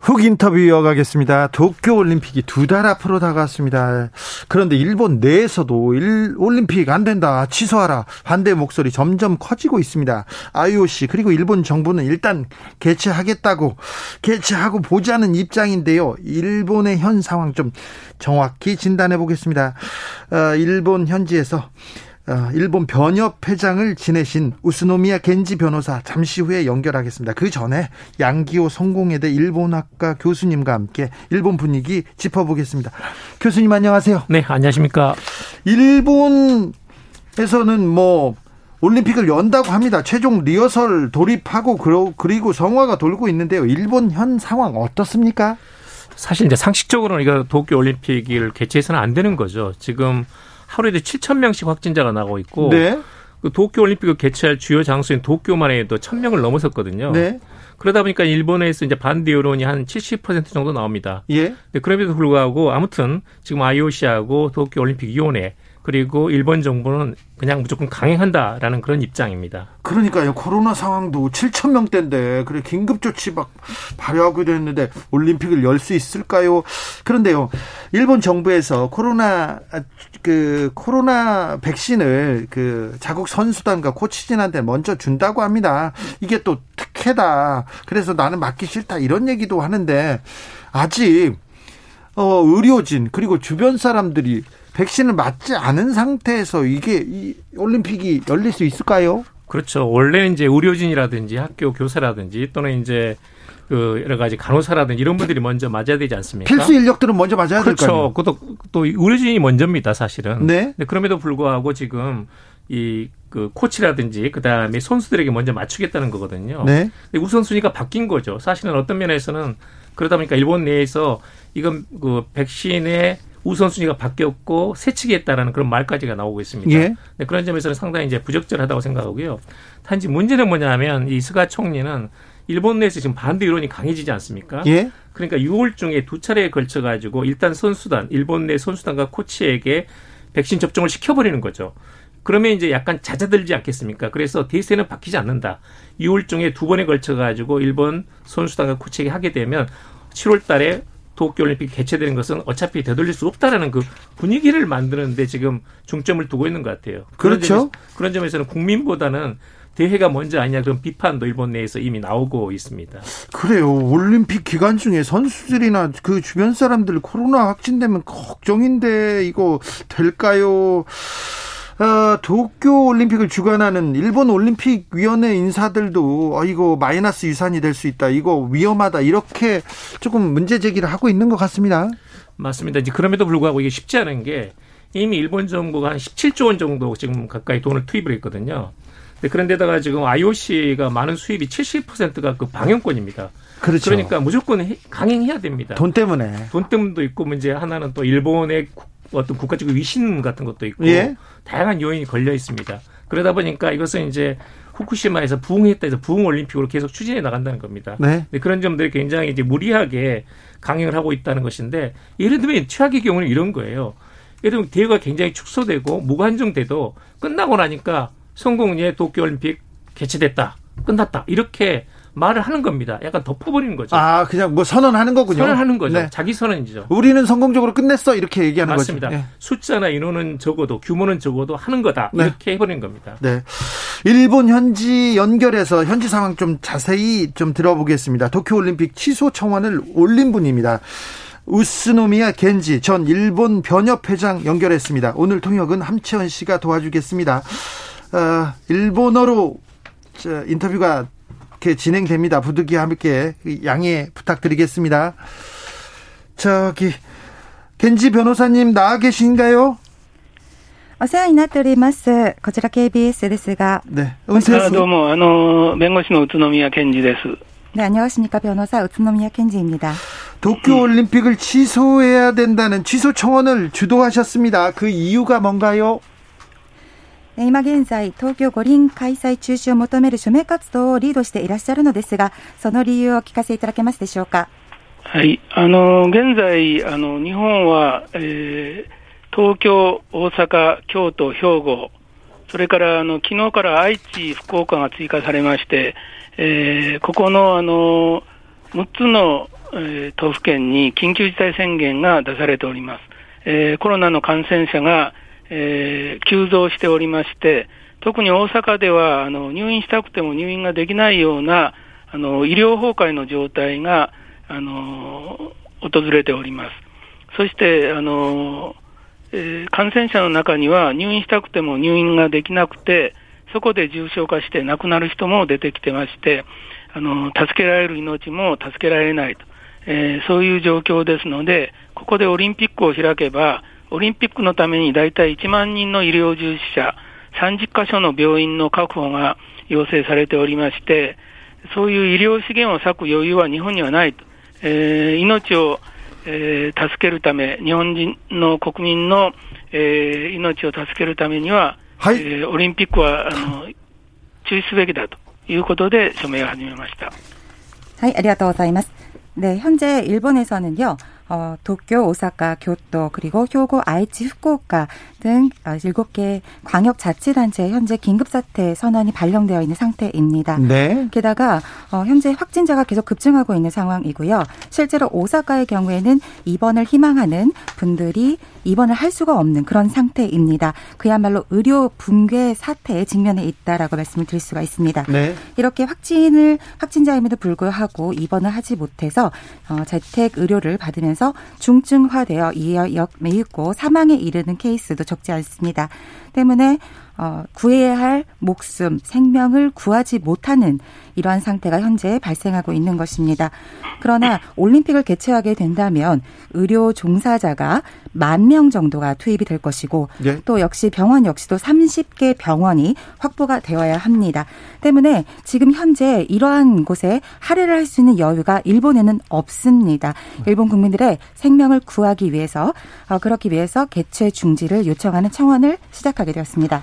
훅 인터뷰 이어가겠습니다. 도쿄 올림픽이 두 달 앞으로 다가왔습니다. 그런데 일본 내에서도 일, 올림픽 안 된다. 취소하라. 반대 목소리 점점 커지고 있습니다. IOC 그리고 일본 정부는 일단 개최하겠다고 개최하고 보자는 입장인데요. 일본의 현 상황 좀 정확히 진단해 보겠습니다. 어, 일본 현지에서 어, 일본 변협 회장을 지내신 우스노미야 겐지 변호사 잠시 후에 연결하겠습니다. 그 전에 양기호 성공회대 일본학과 교수님과 함께 일본 분위기 짚어보겠습니다. 교수님 안녕하세요. 네, 안녕하십니까. 일본에서는 뭐 올림픽을 연다고 합니다. 최종 리허설 돌입하고 그리고 성화가 돌고 있는데요. 일본 현 상황 어떻습니까? 사실 이제 상식적으로는 이거 도쿄 올림픽을 개최해서는 안 되는 거죠. 지금 하루에 7천 명씩 확진자가 나고 있고 네. 그 도쿄 올림픽을 개최할 주요 장소인 도쿄만 해도 1,000명을 넘어섰거든요. 네. 그러다 보니까 일본에서 이제 반대 여론이 한 70% 정도 나옵니다. 예. 네, 그럼에도 불구하고 아무튼 지금 IOC하고 도쿄 올림픽 위원회 그리고 일본 정부는 그냥 무조건 강행한다라는 그런 입장입니다. 그러니까요. 코로나 상황도 7천 명대인데 그래 긴급 조치 막 발효하기도 했는데 올림픽을 열 수 있을까요? 그런데요. 일본 정부에서 코로나 그 코로나 백신을 그 자국 선수단과 코치진한테 먼저 준다고 합니다. 이게 또 특혜다. 그래서 나는 맞기 싫다 이런 얘기도 하는데 아직 어 의료진 그리고 주변 사람들이 백신을 맞지 않은 상태에서 이게 이 올림픽이 열릴 수 있을까요? 그렇죠. 원래 이제 의료진이라든지 학교 교사라든지 또는 이제 그 여러 가지 간호사라든지 이런 분들이 먼저 맞아야 되지 않습니까? 필수 인력들은 먼저 맞아야 그렇죠. 될까요? 그것도 또 의료진이 먼저입니다, 사실은. 네. 그럼에도 불구하고 지금 이 그 코치라든지 그다음에 선수들에게 먼저 맞추겠다는 거거든요. 네. 우선순위가 바뀐 거죠. 사실은 어떤 면에서는 그러다 보니까 일본 내에서 이건 그 백신의 우선순위가 바뀌었고 새치기했다라는 그런 말까지가 나오고 있습니다. 예. 네, 그런 점에서는 상당히 이제 부적절하다고 생각하고요. 단지 문제는 뭐냐면 이 스가 총리는 일본 내에서 지금 반대 여론이 강해지지 않습니까? 예. 그러니까 6월 중에 두 차례에 걸쳐 가지고 일단 선수단, 일본 내 선수단과 코치에게 백신 접종을 시켜버리는 거죠. 그러면 이제 약간 잦아들지 않겠습니까? 그래서 대세는 바뀌지 않는다. 6월 중에 두 번에 걸쳐 가지고 일본 선수단과 코치에게 하게 되면 7월 달에 도쿄올림픽 개최되는 것은 어차피 되돌릴 수 없다라는 그 분위기를 만드는데 지금 중점을 두고 있는 것 같아요. 그렇죠. 그런, 점에서, 그런 점에서는 국민보다는 대회가 먼저 아니냐 그런 비판도 일본 내에서 이미 나오고 있습니다. 그래요. 올림픽 기간 중에 선수들이나 그 주변 사람들 코로나 확진되면 걱정인데 이거 될까요? 어, 도쿄 올림픽을 주관하는 일본 올림픽 위원회 인사들도 어, 이거 마이너스 유산이 될 수 있다. 이거 위험하다. 이렇게 조금 문제 제기를 하고 있는 것 같습니다. 맞습니다. 이제 그럼에도 불구하고 이게 쉽지 않은 게 이미 일본 정부가 한 17조 원 정도 지금 가까이 돈을 투입을 했거든요. 그런데다가 지금 IOC가 많은 수입이 70%가 그 방영권입니다. 그렇죠. 그러니까 무조건 강행해야 됩니다. 돈 때문에. 돈 때문도 있고 문제 하나는 또 일본의 어떤 국가적인 위신 같은 것도 있고 예? 다양한 요인이 걸려 있습니다. 그러다 보니까 이것은 이제 후쿠시마에서 부흥했다 해서 부흥 올림픽으로 계속 추진해 나간다는 겁니다. 네. 그런 점들이 굉장히 이제 무리하게 강행을 하고 있다는 것인데 예를 들면 최악의 경우는 이런 거예요. 예를 들면 대회가 굉장히 축소되고 무관중돼도 끝나고 나니까 성공리에 도쿄올림픽 개최됐다. 끝났다. 이렇게 말을 하는 겁니다. 약간 덮어버리는 거죠. 아, 그냥 뭐 선언하는 거군요. 선언하는 거죠. 네. 자기 선언이죠. 우리는 성공적으로 끝냈어. 이렇게 얘기하는 맞습니다. 거죠. 네. 숫자나 인원은 적어도 규모는 적어도 하는 거다. 네. 이렇게 해버리는 겁니다. 네. 일본 현지 연결해서 현지 상황 좀 자세히 좀 들어보겠습니다. 도쿄올림픽 취소 청원을 올린 분입니다. 우스노미야 겐지 전 일본 변협 회장 연결했습니다. 오늘 통역은 함채원 씨가 도와주겠습니다. 어, 일본어로 인터뷰가 이렇게 진행됩니다. 부득이와 함께 양해 부탁드리겠습니다. 저기 겐지 변호사님 나와 계신가요? お世話になっております。こちら KBS ですが。 네. 은퇴 아, どうも、あの、弁護士の宇都宮健二です。 네, 안녕하십니까. 변호사 우츠노미야 켄지입니다. 도쿄 올림픽을 취소해야 된다는 취소 청원을 주도하셨습니다. 그 이유가 뭔가요? 今現在、東京五輪開催中止を求める署名活動をリードしていらっしゃるのですが、その理由をお聞かせいただけますでしょうか？はい、あの現在、あの日本は、えー、東京、大阪、京都、兵庫、それからあの昨日から愛知、福岡が追加されまして、えー、ここのあの6つの、えー、都府県に緊急事態宣言が出されております。えー、コロナの感染者が、えー、急増しておりまして、特に大阪ではあの入院したくても入院ができないようなあの医療崩壊の状態があの訪れております。そしてあの、えー、感染者の中には入院したくても入院ができなくて、そこで重症化して亡くなる人も出てきてまして、あの助けられる命も助けられないと、えー、そういう状況ですので、ここでオリンピックを開けば、オリンピックのために大体1万人の医療従事者、30カ所の病院の確保が要請されておりまして、そういう医療資源を割く余裕は日本にはないと。えー、命を、えー、助けるため、日本人の国民の、えー、命を助けるためには、はい、えー、オリンピックはあの中止すべきだということで署名を始めました。はい、ありがとうございます。네 현재 일본에서는요. 어, 도쿄, 오사카, 교토, 그리고 효고, 아이치, 후쿠오카 등 7개 어, 광역자치단체에 현재 긴급사태 선언이 발령되어 있는 상태입니다. 네. 게다가 어, 현재 확진자가 계속 급증하고 있는 상황이고요. 실제로 오사카의 경우에는 입원을 희망하는 분들이 입원을 할 수가 없는 그런 상태입니다. 그야말로 의료 붕괴 사태에 직면해 있다라고 말씀을 드릴 수가 있습니다. 네. 이렇게 확진을 확진자임에도 불구하고 입원을 하지 못해서 어, 재택 의료를 받으면서 중증화되어 이어 매이고 사망에 이르는 케이스도 적지 않습니다. 때문에 어, 구해야 할 목숨, 생명을 구하지 못하는 이러한 상태가 현재 발생하고 있는 것입니다. 그러나 올림픽을 개최하게 된다면 의료 종사자가 만 명 정도가 투입이 될 것이고 예? 또 역시 병원 역시도 30개 병원이 확보가 되어야 합니다. 때문에 지금 현재 이러한 곳에 할애를 할 수 있는 여유가 일본에는 없습니다. 일본 국민들의 생명을 구하기 위해서 어, 그렇기 위해서 개최 중지를 요청하는 청원을 시작하게 되었습니다.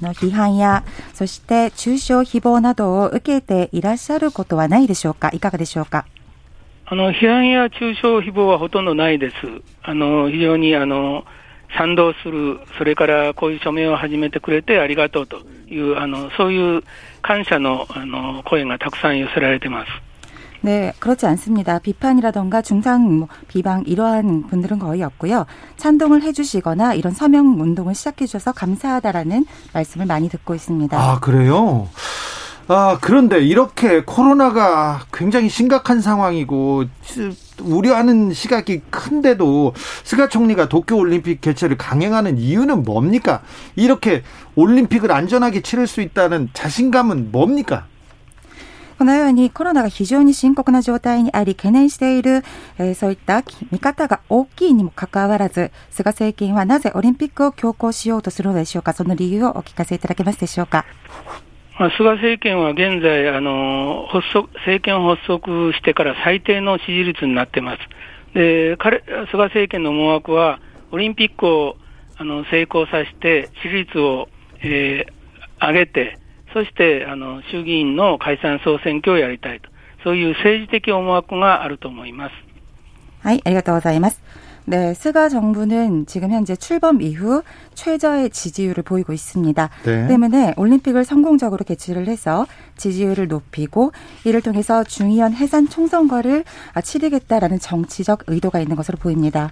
の批判や、そして中傷誹謗などを受けていらっしゃることはないでしょうか？いかがでしょうか？あの、批判や中傷誹謗はほとんどないです。あの、非常にあの、賛同する、それからこういう署名を始めてくれてありがとうという、あの、そういう感謝の、あの、声がたくさん寄せられてます。 네, 그렇지 않습니다. 비판이라던가 중상 뭐 비방 이러한 분들은 거의 없고요. 찬동을 해주시거나 이런 서명 운동을 시작해 주셔서 감사하다라는 말씀을 많이 듣고 있습니다. 아 그래요? 아 그런데 이렇게 코로나가 굉장히 심각한 상황이고 우려하는 시각이 큰데도 스가 총리가 도쿄 올림픽 개최를 강행하는 이유는 뭡니까? 이렇게 올림픽을 안전하게 치를 수 있다는 자신감은 뭡니까? このようにコロナが非常に深刻な状態にあり懸念している、えー、そういった見方が大きいにもかかわらず、菅政権はなぜオリンピックを強行しようとするのでしょうか？その理由をお聞かせいただけますでしょうか？菅政権は現在、あの発足政権を発足してから最低の支持率になってます。で彼菅政権の思惑は、オリンピックをあの成功させて、支持率を、えー、上げて、そしてあの衆議院の解散総選挙をやりたいと、そういう政治的思惑があると思います。はい、ありがとうございます。네, 스가 정부는 지금 현재 출범 이후 최저의 지지율을 보이고 있습니다. 네. 때문에 올림픽을 성공적으로 개최를 해서 지지율을 높이고 이를 통해서 중의원 해산 총선거를 치르겠다라는 정치적 의도가 있는 것으로 보입니다.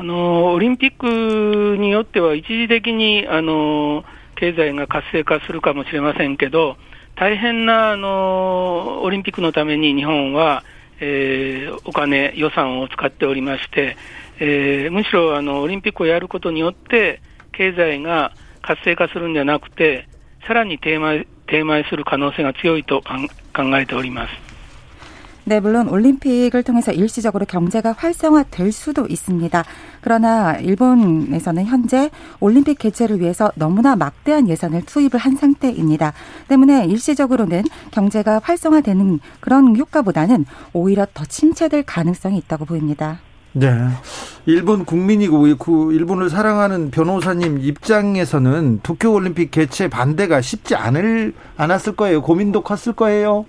あの、オリンピックによっては一時的に、あの、経済が活性化するかもしれませんけど、大変な、あの、オリンピックのために日本は、えー、お金、予算を使っておりまして、えー、むしろあのオリンピックをやることによって、経済が活性化するんじゃなくて、さらに低迷低迷する可能性が強いと考えております。 네, 물론 올림픽을 통해서 일시적으로 경제가 활성화될 수도 있습니다. 그러나 일본에서는 현재 올림픽 개최를 위해서 너무나 막대한 예산을 투입을 한 상태입니다. 때문에 일시적으로는 경제가 활성화되는 그런 효과보다는 오히려 더 침체될 가능성이 있다고 보입니다. 네. 일본 국민이고 그 일본을 사랑하는 변호사님 입장에서는 도쿄 올림픽 개최 반대가 쉽지 않을 않았을 거예요. 고민도 컸을 거예요.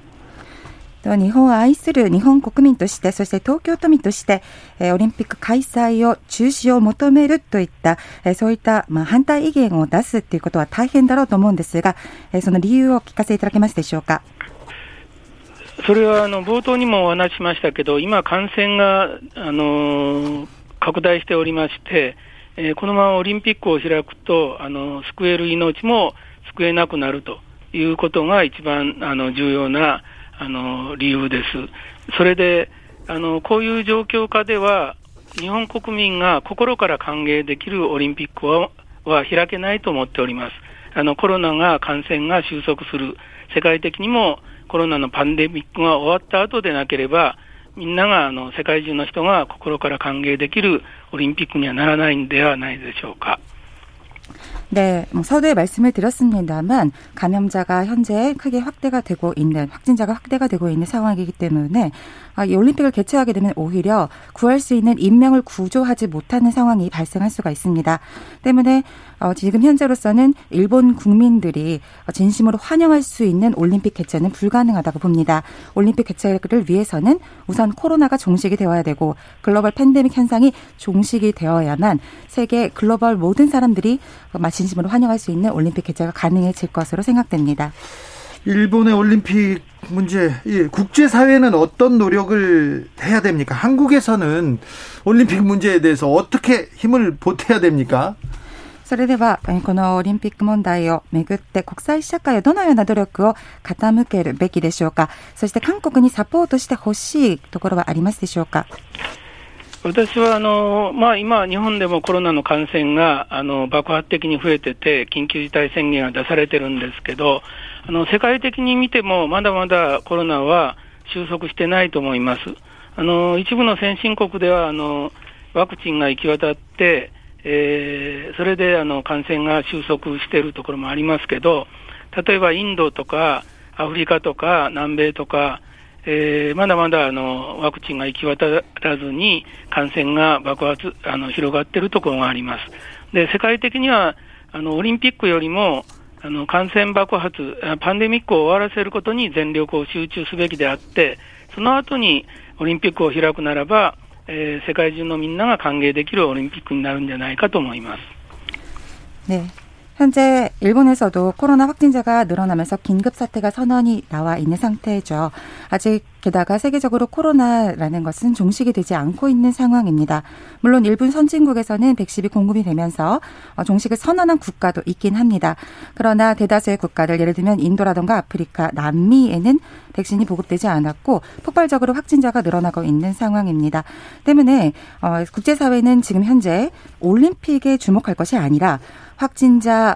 日本を愛する日本国民として、そして東京都民として、えー、オリンピック開催を中止を求めるといった、えー、そういった、まあ、反対意見を出すということは大変だろうと思うんですが、えー、その理由を聞かせいただけますでしょうか？それはあの冒頭にもお話しましたけど、今、感染があの拡大しておりまして、えー、このままオリンピックを開くと、あの救える命も救えなくなるということが一番あの重要なあの理由です。それであのこういう状況下では、日本国民が心から歓迎できるオリンピックはは開けないと思っております。あのコロナが感染が収束する、世界的にもコロナのパンデミックが終わった後でなければ、みんながあの世界中の人が心から歓迎できるオリンピックにはならないんではないでしょうか。 네, 뭐 서두에 말씀을 드렸습니다만 감염자가 현재 크게 확대가 되고 있는 확진자가 확대가 되고 있는 상황이기 때문에 아, 이 올림픽을 개최하게 되면 오히려 구할 수 있는 인명을 구조하지 못하는 상황이 발생할 수가 있습니다. 때문에 어, 지금 현재로서는 일본 국민들이 진심으로 환영할 수 있는 올림픽 개최는 불가능하다고 봅니다. 올림픽 개최를 위해서는 우선 코로나가 종식이 되어야 되고 글로벌 팬데믹 현상이 종식이 되어야만 세계 글로벌 모든 사람들이 진심으로 환영할 수 있는 올림픽 개최가 가능해질 것으로 생각됩니다. 일본의 올림픽 문제, 예, 국제사회는 어떤 노력을 해야 됩니까? 한국에서는 올림픽 문제에 대해서 어떻게 힘을 보태야 됩니까? それでは、このオリンピック問題をめぐって国際社会はどのような努力を傾けるべきでしょうか？そして韓国にサポートしてほしいところはありますでしょうか？私はあの、まあ、今、日本でもコロナの感染があの爆発的に増えてて、緊急事態宣言が出されてるんですけど、あの世界的に見ても、まだまだコロナは収束してないと思います。あの一部の先進国ではあのワクチンが行き渡って、えー、それであの感染が収束しているところもありますけど、例えばインドとかアフリカとか南米とか、えー、まだまだあのワクチンが行き渡らずに感染が爆発、あの広がっているところがあります。で、世界的にはあのオリンピックよりもあの感染爆発、パンデミックを終わらせることに全力を集中すべきであって、その後にオリンピックを開くならば、えー、世界中のみんなが歓迎できるオリンピックになるんじゃないかと思います。 네. 현재 일본에서도 코로나 확진자가 늘어나면서 긴급 사태가 선언이 나와 있는 상태죠. 아직 게다가 세계적으로 코로나라는 것은 종식이 되지 않고 있는 상황입니다. 물론 일부 선진국에서는 백신이 공급이 되면서 어, 종식을 선언한 국가도 있긴 합니다. 그러나 대다수의 국가들 예를 들면 인도라던가 아프리카, 남미에는 백신이 보급되지 않았고 폭발적으로 확진자가 늘어나고 있는 상황입니다. 때문에 어, 국제사회는 지금 현재 올림픽에 주목할 것이 아니라 확진자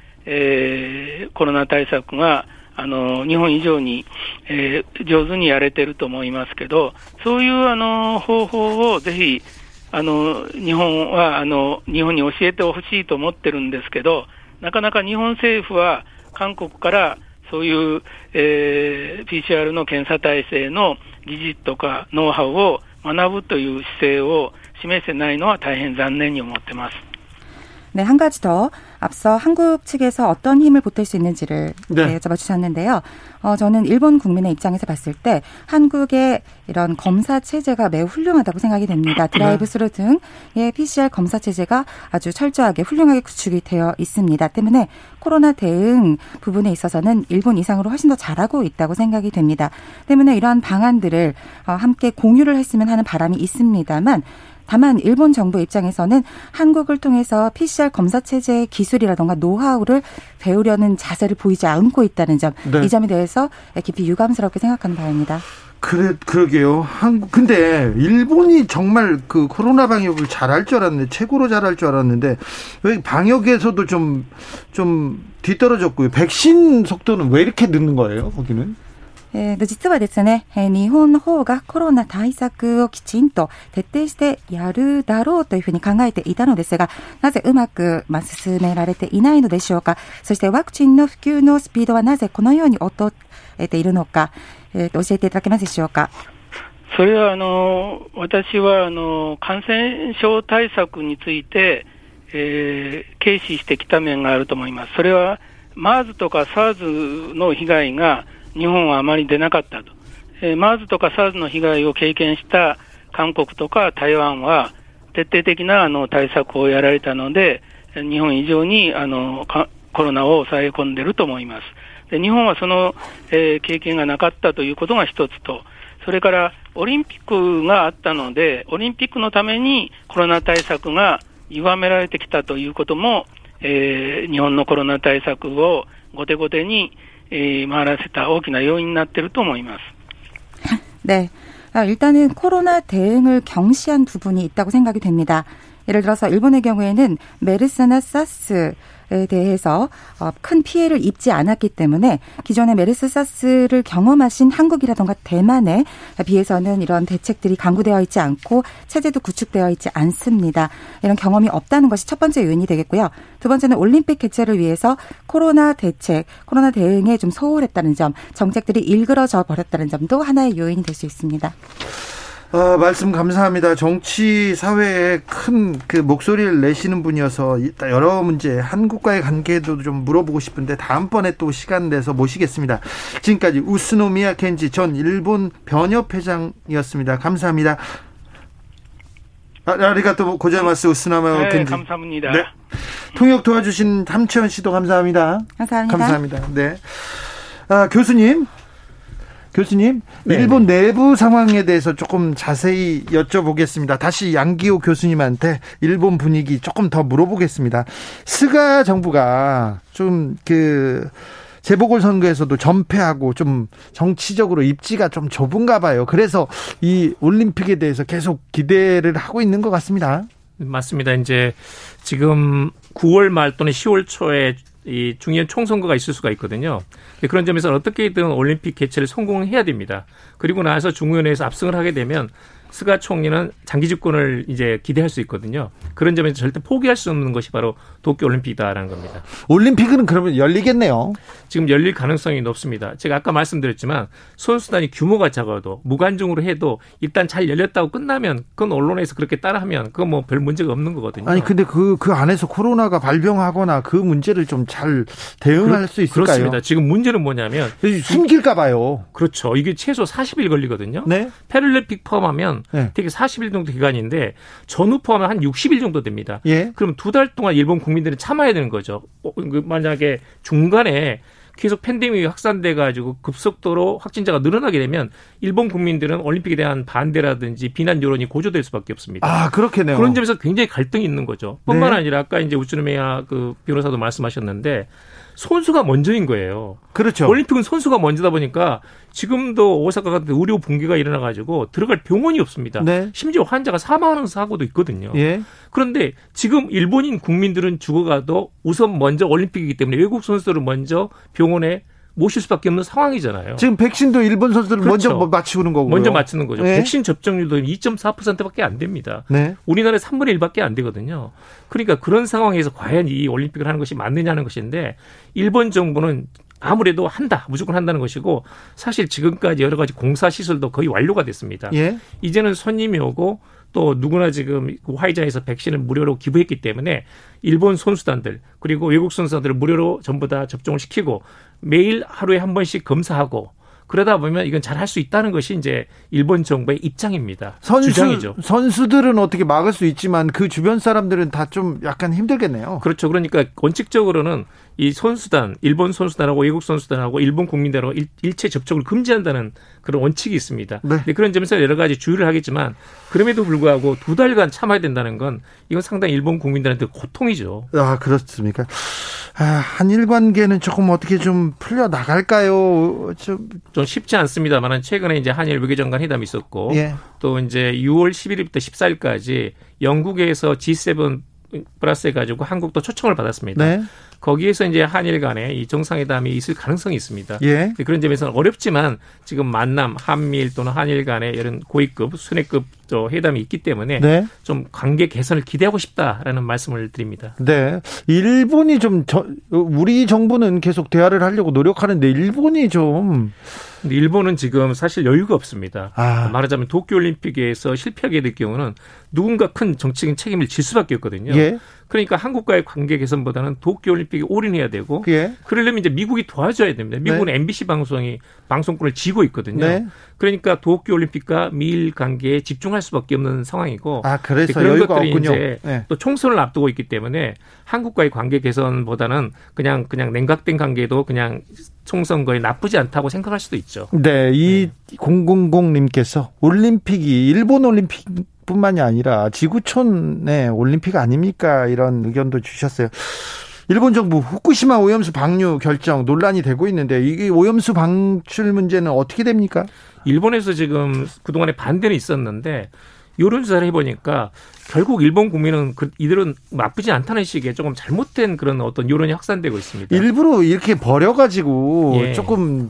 えー、コロナ対策があの日本以上に、えー、上手にやれてると思いますけど、そういうあの方法をぜひあの日本はあの日本に教えてほしいと思ってるんですけど、なかなか日本政府は韓国からそういう、えー、PCR の検査体制の技術とかノウハウを学ぶという姿勢を示せないのは大変残念に思ってます。 네, 한 가지 더 앞서 한국 측에서 어떤 힘을 보탤 수 있는지를 네. 여쭤봐 주셨는데요. 어, 저는 일본 국민의 입장에서 봤을 때 한국의 이런 검사 체제가 매우 훌륭하다고 생각이 됩니다. 네. 드라이브 스루 등의 PCR 검사 체제가 아주 철저하게 훌륭하게 구축이 되어 있습니다. 때문에 코로나 대응 부분에 있어서는 일본 이상으로 훨씬 더 잘하고 있다고 생각이 됩니다. 때문에 이러한 방안들을 어, 함께 공유를 했으면 하는 바람이 있습니다만 다만 일본 정부 입장에서는 한국을 통해서 PCR 검사 체제의 기술이라던가 노하우를 배우려는 자세를 보이지 않고 있다는 점, 네. 이 점에 대해서 깊이 유감스럽게 생각하는 바입니다. 그래, 그러게요. 한국, 근데, 일본이 정말 그 코로나 방역을 잘할 줄 알았는데, 최고로 잘할 줄 알았는데, 왜 방역에서도 좀, 좀 뒤떨어졌고요. 백신 속도는 왜 이렇게 늦는 거예요, 거기는? えー、実はですね、えー、日本の方がコロナ対策をきちんと徹底してやるだろうというふうに考えていたのですが、なぜうまく、まあ、進められていないのでしょうか？そしてワクチンの普及のスピードはなぜこのように劣っているのか、えー、教えていただけますでしょうか？それは、あの、私は、あの、感染症対策について、えー、軽視してきた面があると思います。それは、MERS とか SARS の被害が、日本はあまり出なかったと。えー、MERS とか SARS の被害を経験した韓国とか台湾は、徹底的なあの対策をやられたので、日本以上にあのコロナを抑え込んでると思います。で日本はその、えー、経験がなかったということが一つと、それからオリンピックがあったので、オリンピックのためにコロナ対策が歪められてきたということも、えー、日本のコロナ対策を後手後手に、에 말하셨다 오기나 요인になってると思います. 네. 일단은 코로나 대응을 경시한 부분이 있다고 생각이 됩니다. 예를 들어서 일본의 경우에는 메르스나 사스 에 대해서 어, 큰 피해를 입지 않았기 때문에 기존의 메르스 사스를 경험하신 한국이라던가 대만에 비해서는 이런 대책들이 강구되어 있지 않고 체제도 구축되어 있지 않습니다. 이런 경험이 없다는 것이 첫 번째 요인이 되겠고요. 두 번째는 올림픽 개최를 위해서 코로나 대책, 코로나 대응에 좀 소홀했다는 점, 정책들이 일그러져 버렸다는 점도 하나의 요인이 될 수 있습니다. 어, 말씀 감사합니다. 정치 사회에 큰 그 목소리를 내시는 분이어서 여러 문제 한국과의 관계도 좀 물어보고 싶은데 다음번에 또 시간 내서 모시겠습니다. 지금까지 우스노미야 켄지 전 일본 변협 회장이었습니다. 감사합니다. 아, 아리가또 고자마스 우스나마 네, 켄지. 감사합니다. 네. 통역 도와주신 함채원 씨도 감사합니다. 감사합니다. 감사합니다. 네. 아, 교수님. 교수님, 네 일본 내부 상황에 대해서 조금 자세히 여쭤보겠습니다. 다시 양기호 교수님한테 일본 분위기 조금 더 물어보겠습니다. 스가 정부가 좀 그 재보궐 선거에서도 전패하고 좀 정치적으로 입지가 좀 좁은가 봐요. 그래서 이 올림픽에 대해서 계속 기대를 하고 있는 것 같습니다. 맞습니다. 이제 지금 9월 말 또는 10월 초에 이 중요한 총선거가 있을 수가 있거든요. 그런 점에서 어떻게든 올림픽 개최를 성공해야 됩니다. 그리고 나서 중의원회에서 압승을 하게 되면 스가 총리는 장기 집권을 이제 기대할 수 있거든요. 그런 점에서 절대 포기할 수 없는 것이 바로 도쿄 올림픽이다라는 겁니다. 올림픽은 그러면 열리겠네요. 지금 열릴 가능성이 높습니다. 제가 아까 말씀드렸지만 선수단이 규모가 작아도 무관중으로 해도 일단 잘 열렸다고 끝나면 그건 언론에서 그렇게 따라하면 그건 뭐 별 문제가 없는 거거든요. 아니 근데 그그 그 안에서 코로나가 발병하거나 그 문제를 좀 잘 대응할 그, 수 있을까요? 그렇습니다. 지금 문제는 뭐냐면 숨길까 봐요. 그렇죠. 이게 최소 40일 걸리거든요. 네. 패럴림픽 포함하면 네. 되게 40일 정도 기간인데 전후 포함하면 한 60일 정도 됩니다. 예. 그럼 두 달 동안 일본 국민들은 참아야 되는 거죠. 어, 그 만약에 중간에 계속 팬데믹이 확산돼 가지고 급속도로 확진자가 늘어나게 되면 일본 국민들은 올림픽에 대한 반대라든지 비난 여론이 고조될 수밖에 없습니다. 아 그렇겠네요. 그런 점에서 굉장히 갈등이 있는 거죠. 뿐만 네. 아니라 아까 이제 우츠르메야 그 변호사도 말씀하셨는데 선수가 먼저인 거예요. 그렇죠. 올림픽은 선수가 먼저다 보니까 지금도 오사카 같은 의료 붕괴가 일어나 가지고 들어갈 병원이 없습니다. 네. 심지어 환자가 사망하는 사고도 있거든요. 예. 그런데 지금 일본인 국민들은 죽어가도 우선 먼저 올림픽이기 때문에 외국 선수들을 먼저 병원에 모실 수밖에 없는 상황이잖아요. 지금 백신도 일본 선수들을 그렇죠. 먼저 맞추는 거고 먼저 맞추는 거죠. 네. 백신 접종률도 2.4%밖에 안 됩니다. 네. 우리나라에 3분의 1밖에 안 되거든요. 그러니까 그런 상황에서 과연 이 올림픽을 하는 것이 맞느냐는 것인데 일본 정부는 아무래도 한다 무조건 한다는 것이고 사실 지금까지 여러 가지 공사 시설도 거의 완료가 됐습니다. 예. 이제는 손님이 오고 또 누구나 지금 화이자에서 백신을 무료로 기부했기 때문에 일본 선수단들 그리고 외국 선수단들을 무료로 전부 다 접종을 시키고 매일 하루에 한 번씩 검사하고 그러다 보면 이건 잘 할 수 있다는 것이 이제 일본 정부의 입장입니다. 선수, 주장이죠. 선수들은 어떻게 막을 수 있지만 그 주변 사람들은 다 좀 약간 힘들겠네요. 그렇죠. 그러니까 원칙적으로는 이 선수단, 일본 선수단하고 외국 선수단하고 일본 국민들하고 일, 체 접촉을 금지한다는 그런 원칙이 있습니다. 네. 그런 점에서 여러 가지 주의를 하겠지만 그럼에도 불구하고 두 달간 참아야 된다는 건 이건 상당히 일본 국민들한테 고통이죠. 아 그렇습니까? 아, 한일 관계는 조금 어떻게 좀 풀려 나갈까요? 좀, 좀 쉽지 않습니다만 최근에 이제 한일 외교장관 회담이 있었고 예. 또 이제 6월 11일부터 14일까지 영국에서 G7 플러스 해가지고 한국도 초청을 받았습니다. 네. 거기에서 이제 한일 간에 이 정상회담이 있을 가능성이 있습니다. 예. 그런 점에서는 어렵지만 지금 만남, 한미일 또는 한일 간의 이런 고위급, 순회급 저 회담이 있기 때문에 네. 좀 관계 개선을 기대하고 싶다라는 말씀을 드립니다. 네. 일본이 좀 저, 우리 정부는 계속 대화를 하려고 노력하는데 일본이 좀 일본은 지금 사실 여유가 없습니다. 아. 말하자면 도쿄올림픽에서 실패하게 될 경우는 누군가 큰 정치적인 책임을 질 수밖에 없거든요. 예. 그러니까 한국과의 관계 개선보다는 도쿄올림픽에 올인해야 되고 예. 그러려면 이제 미국이 도와줘야 됩니다. 미국은 네. MBC 방송이 방송권을 쥐고 있거든요. 네. 그러니까 도쿄올림픽과 미일 관계에 집중할 수밖에 없는 상황이고 아 그래서 그런 것들이 없군요. 이제 네. 또 총선을 앞두고 있기 때문에 한국과의 관계 개선보다는 그냥 그냥 냉각된 관계도 그냥 총선 거에 나쁘지 않다고 생각할 수도 있죠. 네, 이 네. 000님께서 올림픽이 일본 올림픽 뿐만이 아니라 지구촌의 올림픽 아닙니까? 이런 의견도 주셨어요. 일본 정부 후쿠시마 오염수 방류 결정 논란이 되고 있는데 이게 오염수 방출 문제는 어떻게 됩니까? 일본에서 지금 그동안에 반대는 있었는데 여론조사를 해보니까 결국 일본 국민은 그 이들은 나쁘지 않다는 식의 조금 잘못된 그런 어떤 여론이 확산되고 있습니다. 일부러 이렇게 버려가지고 예. 조금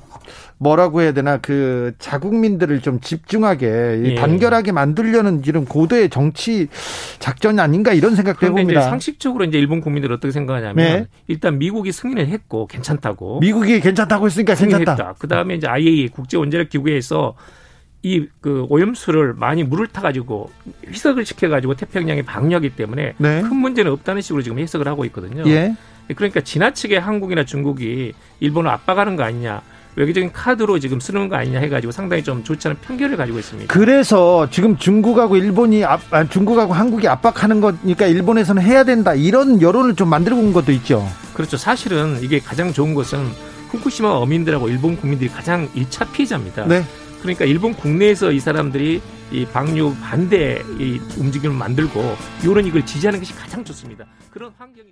뭐라고 해야 되나 그 자국민들을 좀 집중하게 예. 단결하게 만들려는 이런 고도의 정치 작전 아닌가 이런 생각도 해봅니다. 이제 상식적으로 이제 일본 국민들 어떻게 생각하냐면 네. 일단 미국이 승인을 했고 괜찮다고 미국이 괜찮다고 했으니까 괜찮다. 그 다음에 이제 IAEA 국제 원자력 기구에서 이 그 오염수를 많이 물을 타가지고 희석을 시켜가지고 태평양에 방류하기 때문에 네. 큰 문제는 없다는 식으로 지금 해석을 하고 있거든요. 예. 그러니까 지나치게 한국이나 중국이 일본을 압박하는 거 아니냐. 외교적인 카드로 지금 쓰는 거 아니냐 해가지고 상당히 좀 좋지 않은 편견을 가지고 있습니다. 그래서 지금 중국하고 일본이 압, 아, 중국하고 한국이 압박하는 거니까 일본에서는 해야 된다 이런 여론을 좀 만들고 온 것도 있죠. 그렇죠. 사실은 이게 가장 좋은 것은 후쿠시마 어민들하고 일본 국민들이 가장 1차 피해자입니다. 네. 그러니까 일본 국내에서 이 사람들이 이 방류 반대 이 움직임을 만들고 이런 이걸 지지하는 것이 가장 좋습니다. 그런 환경이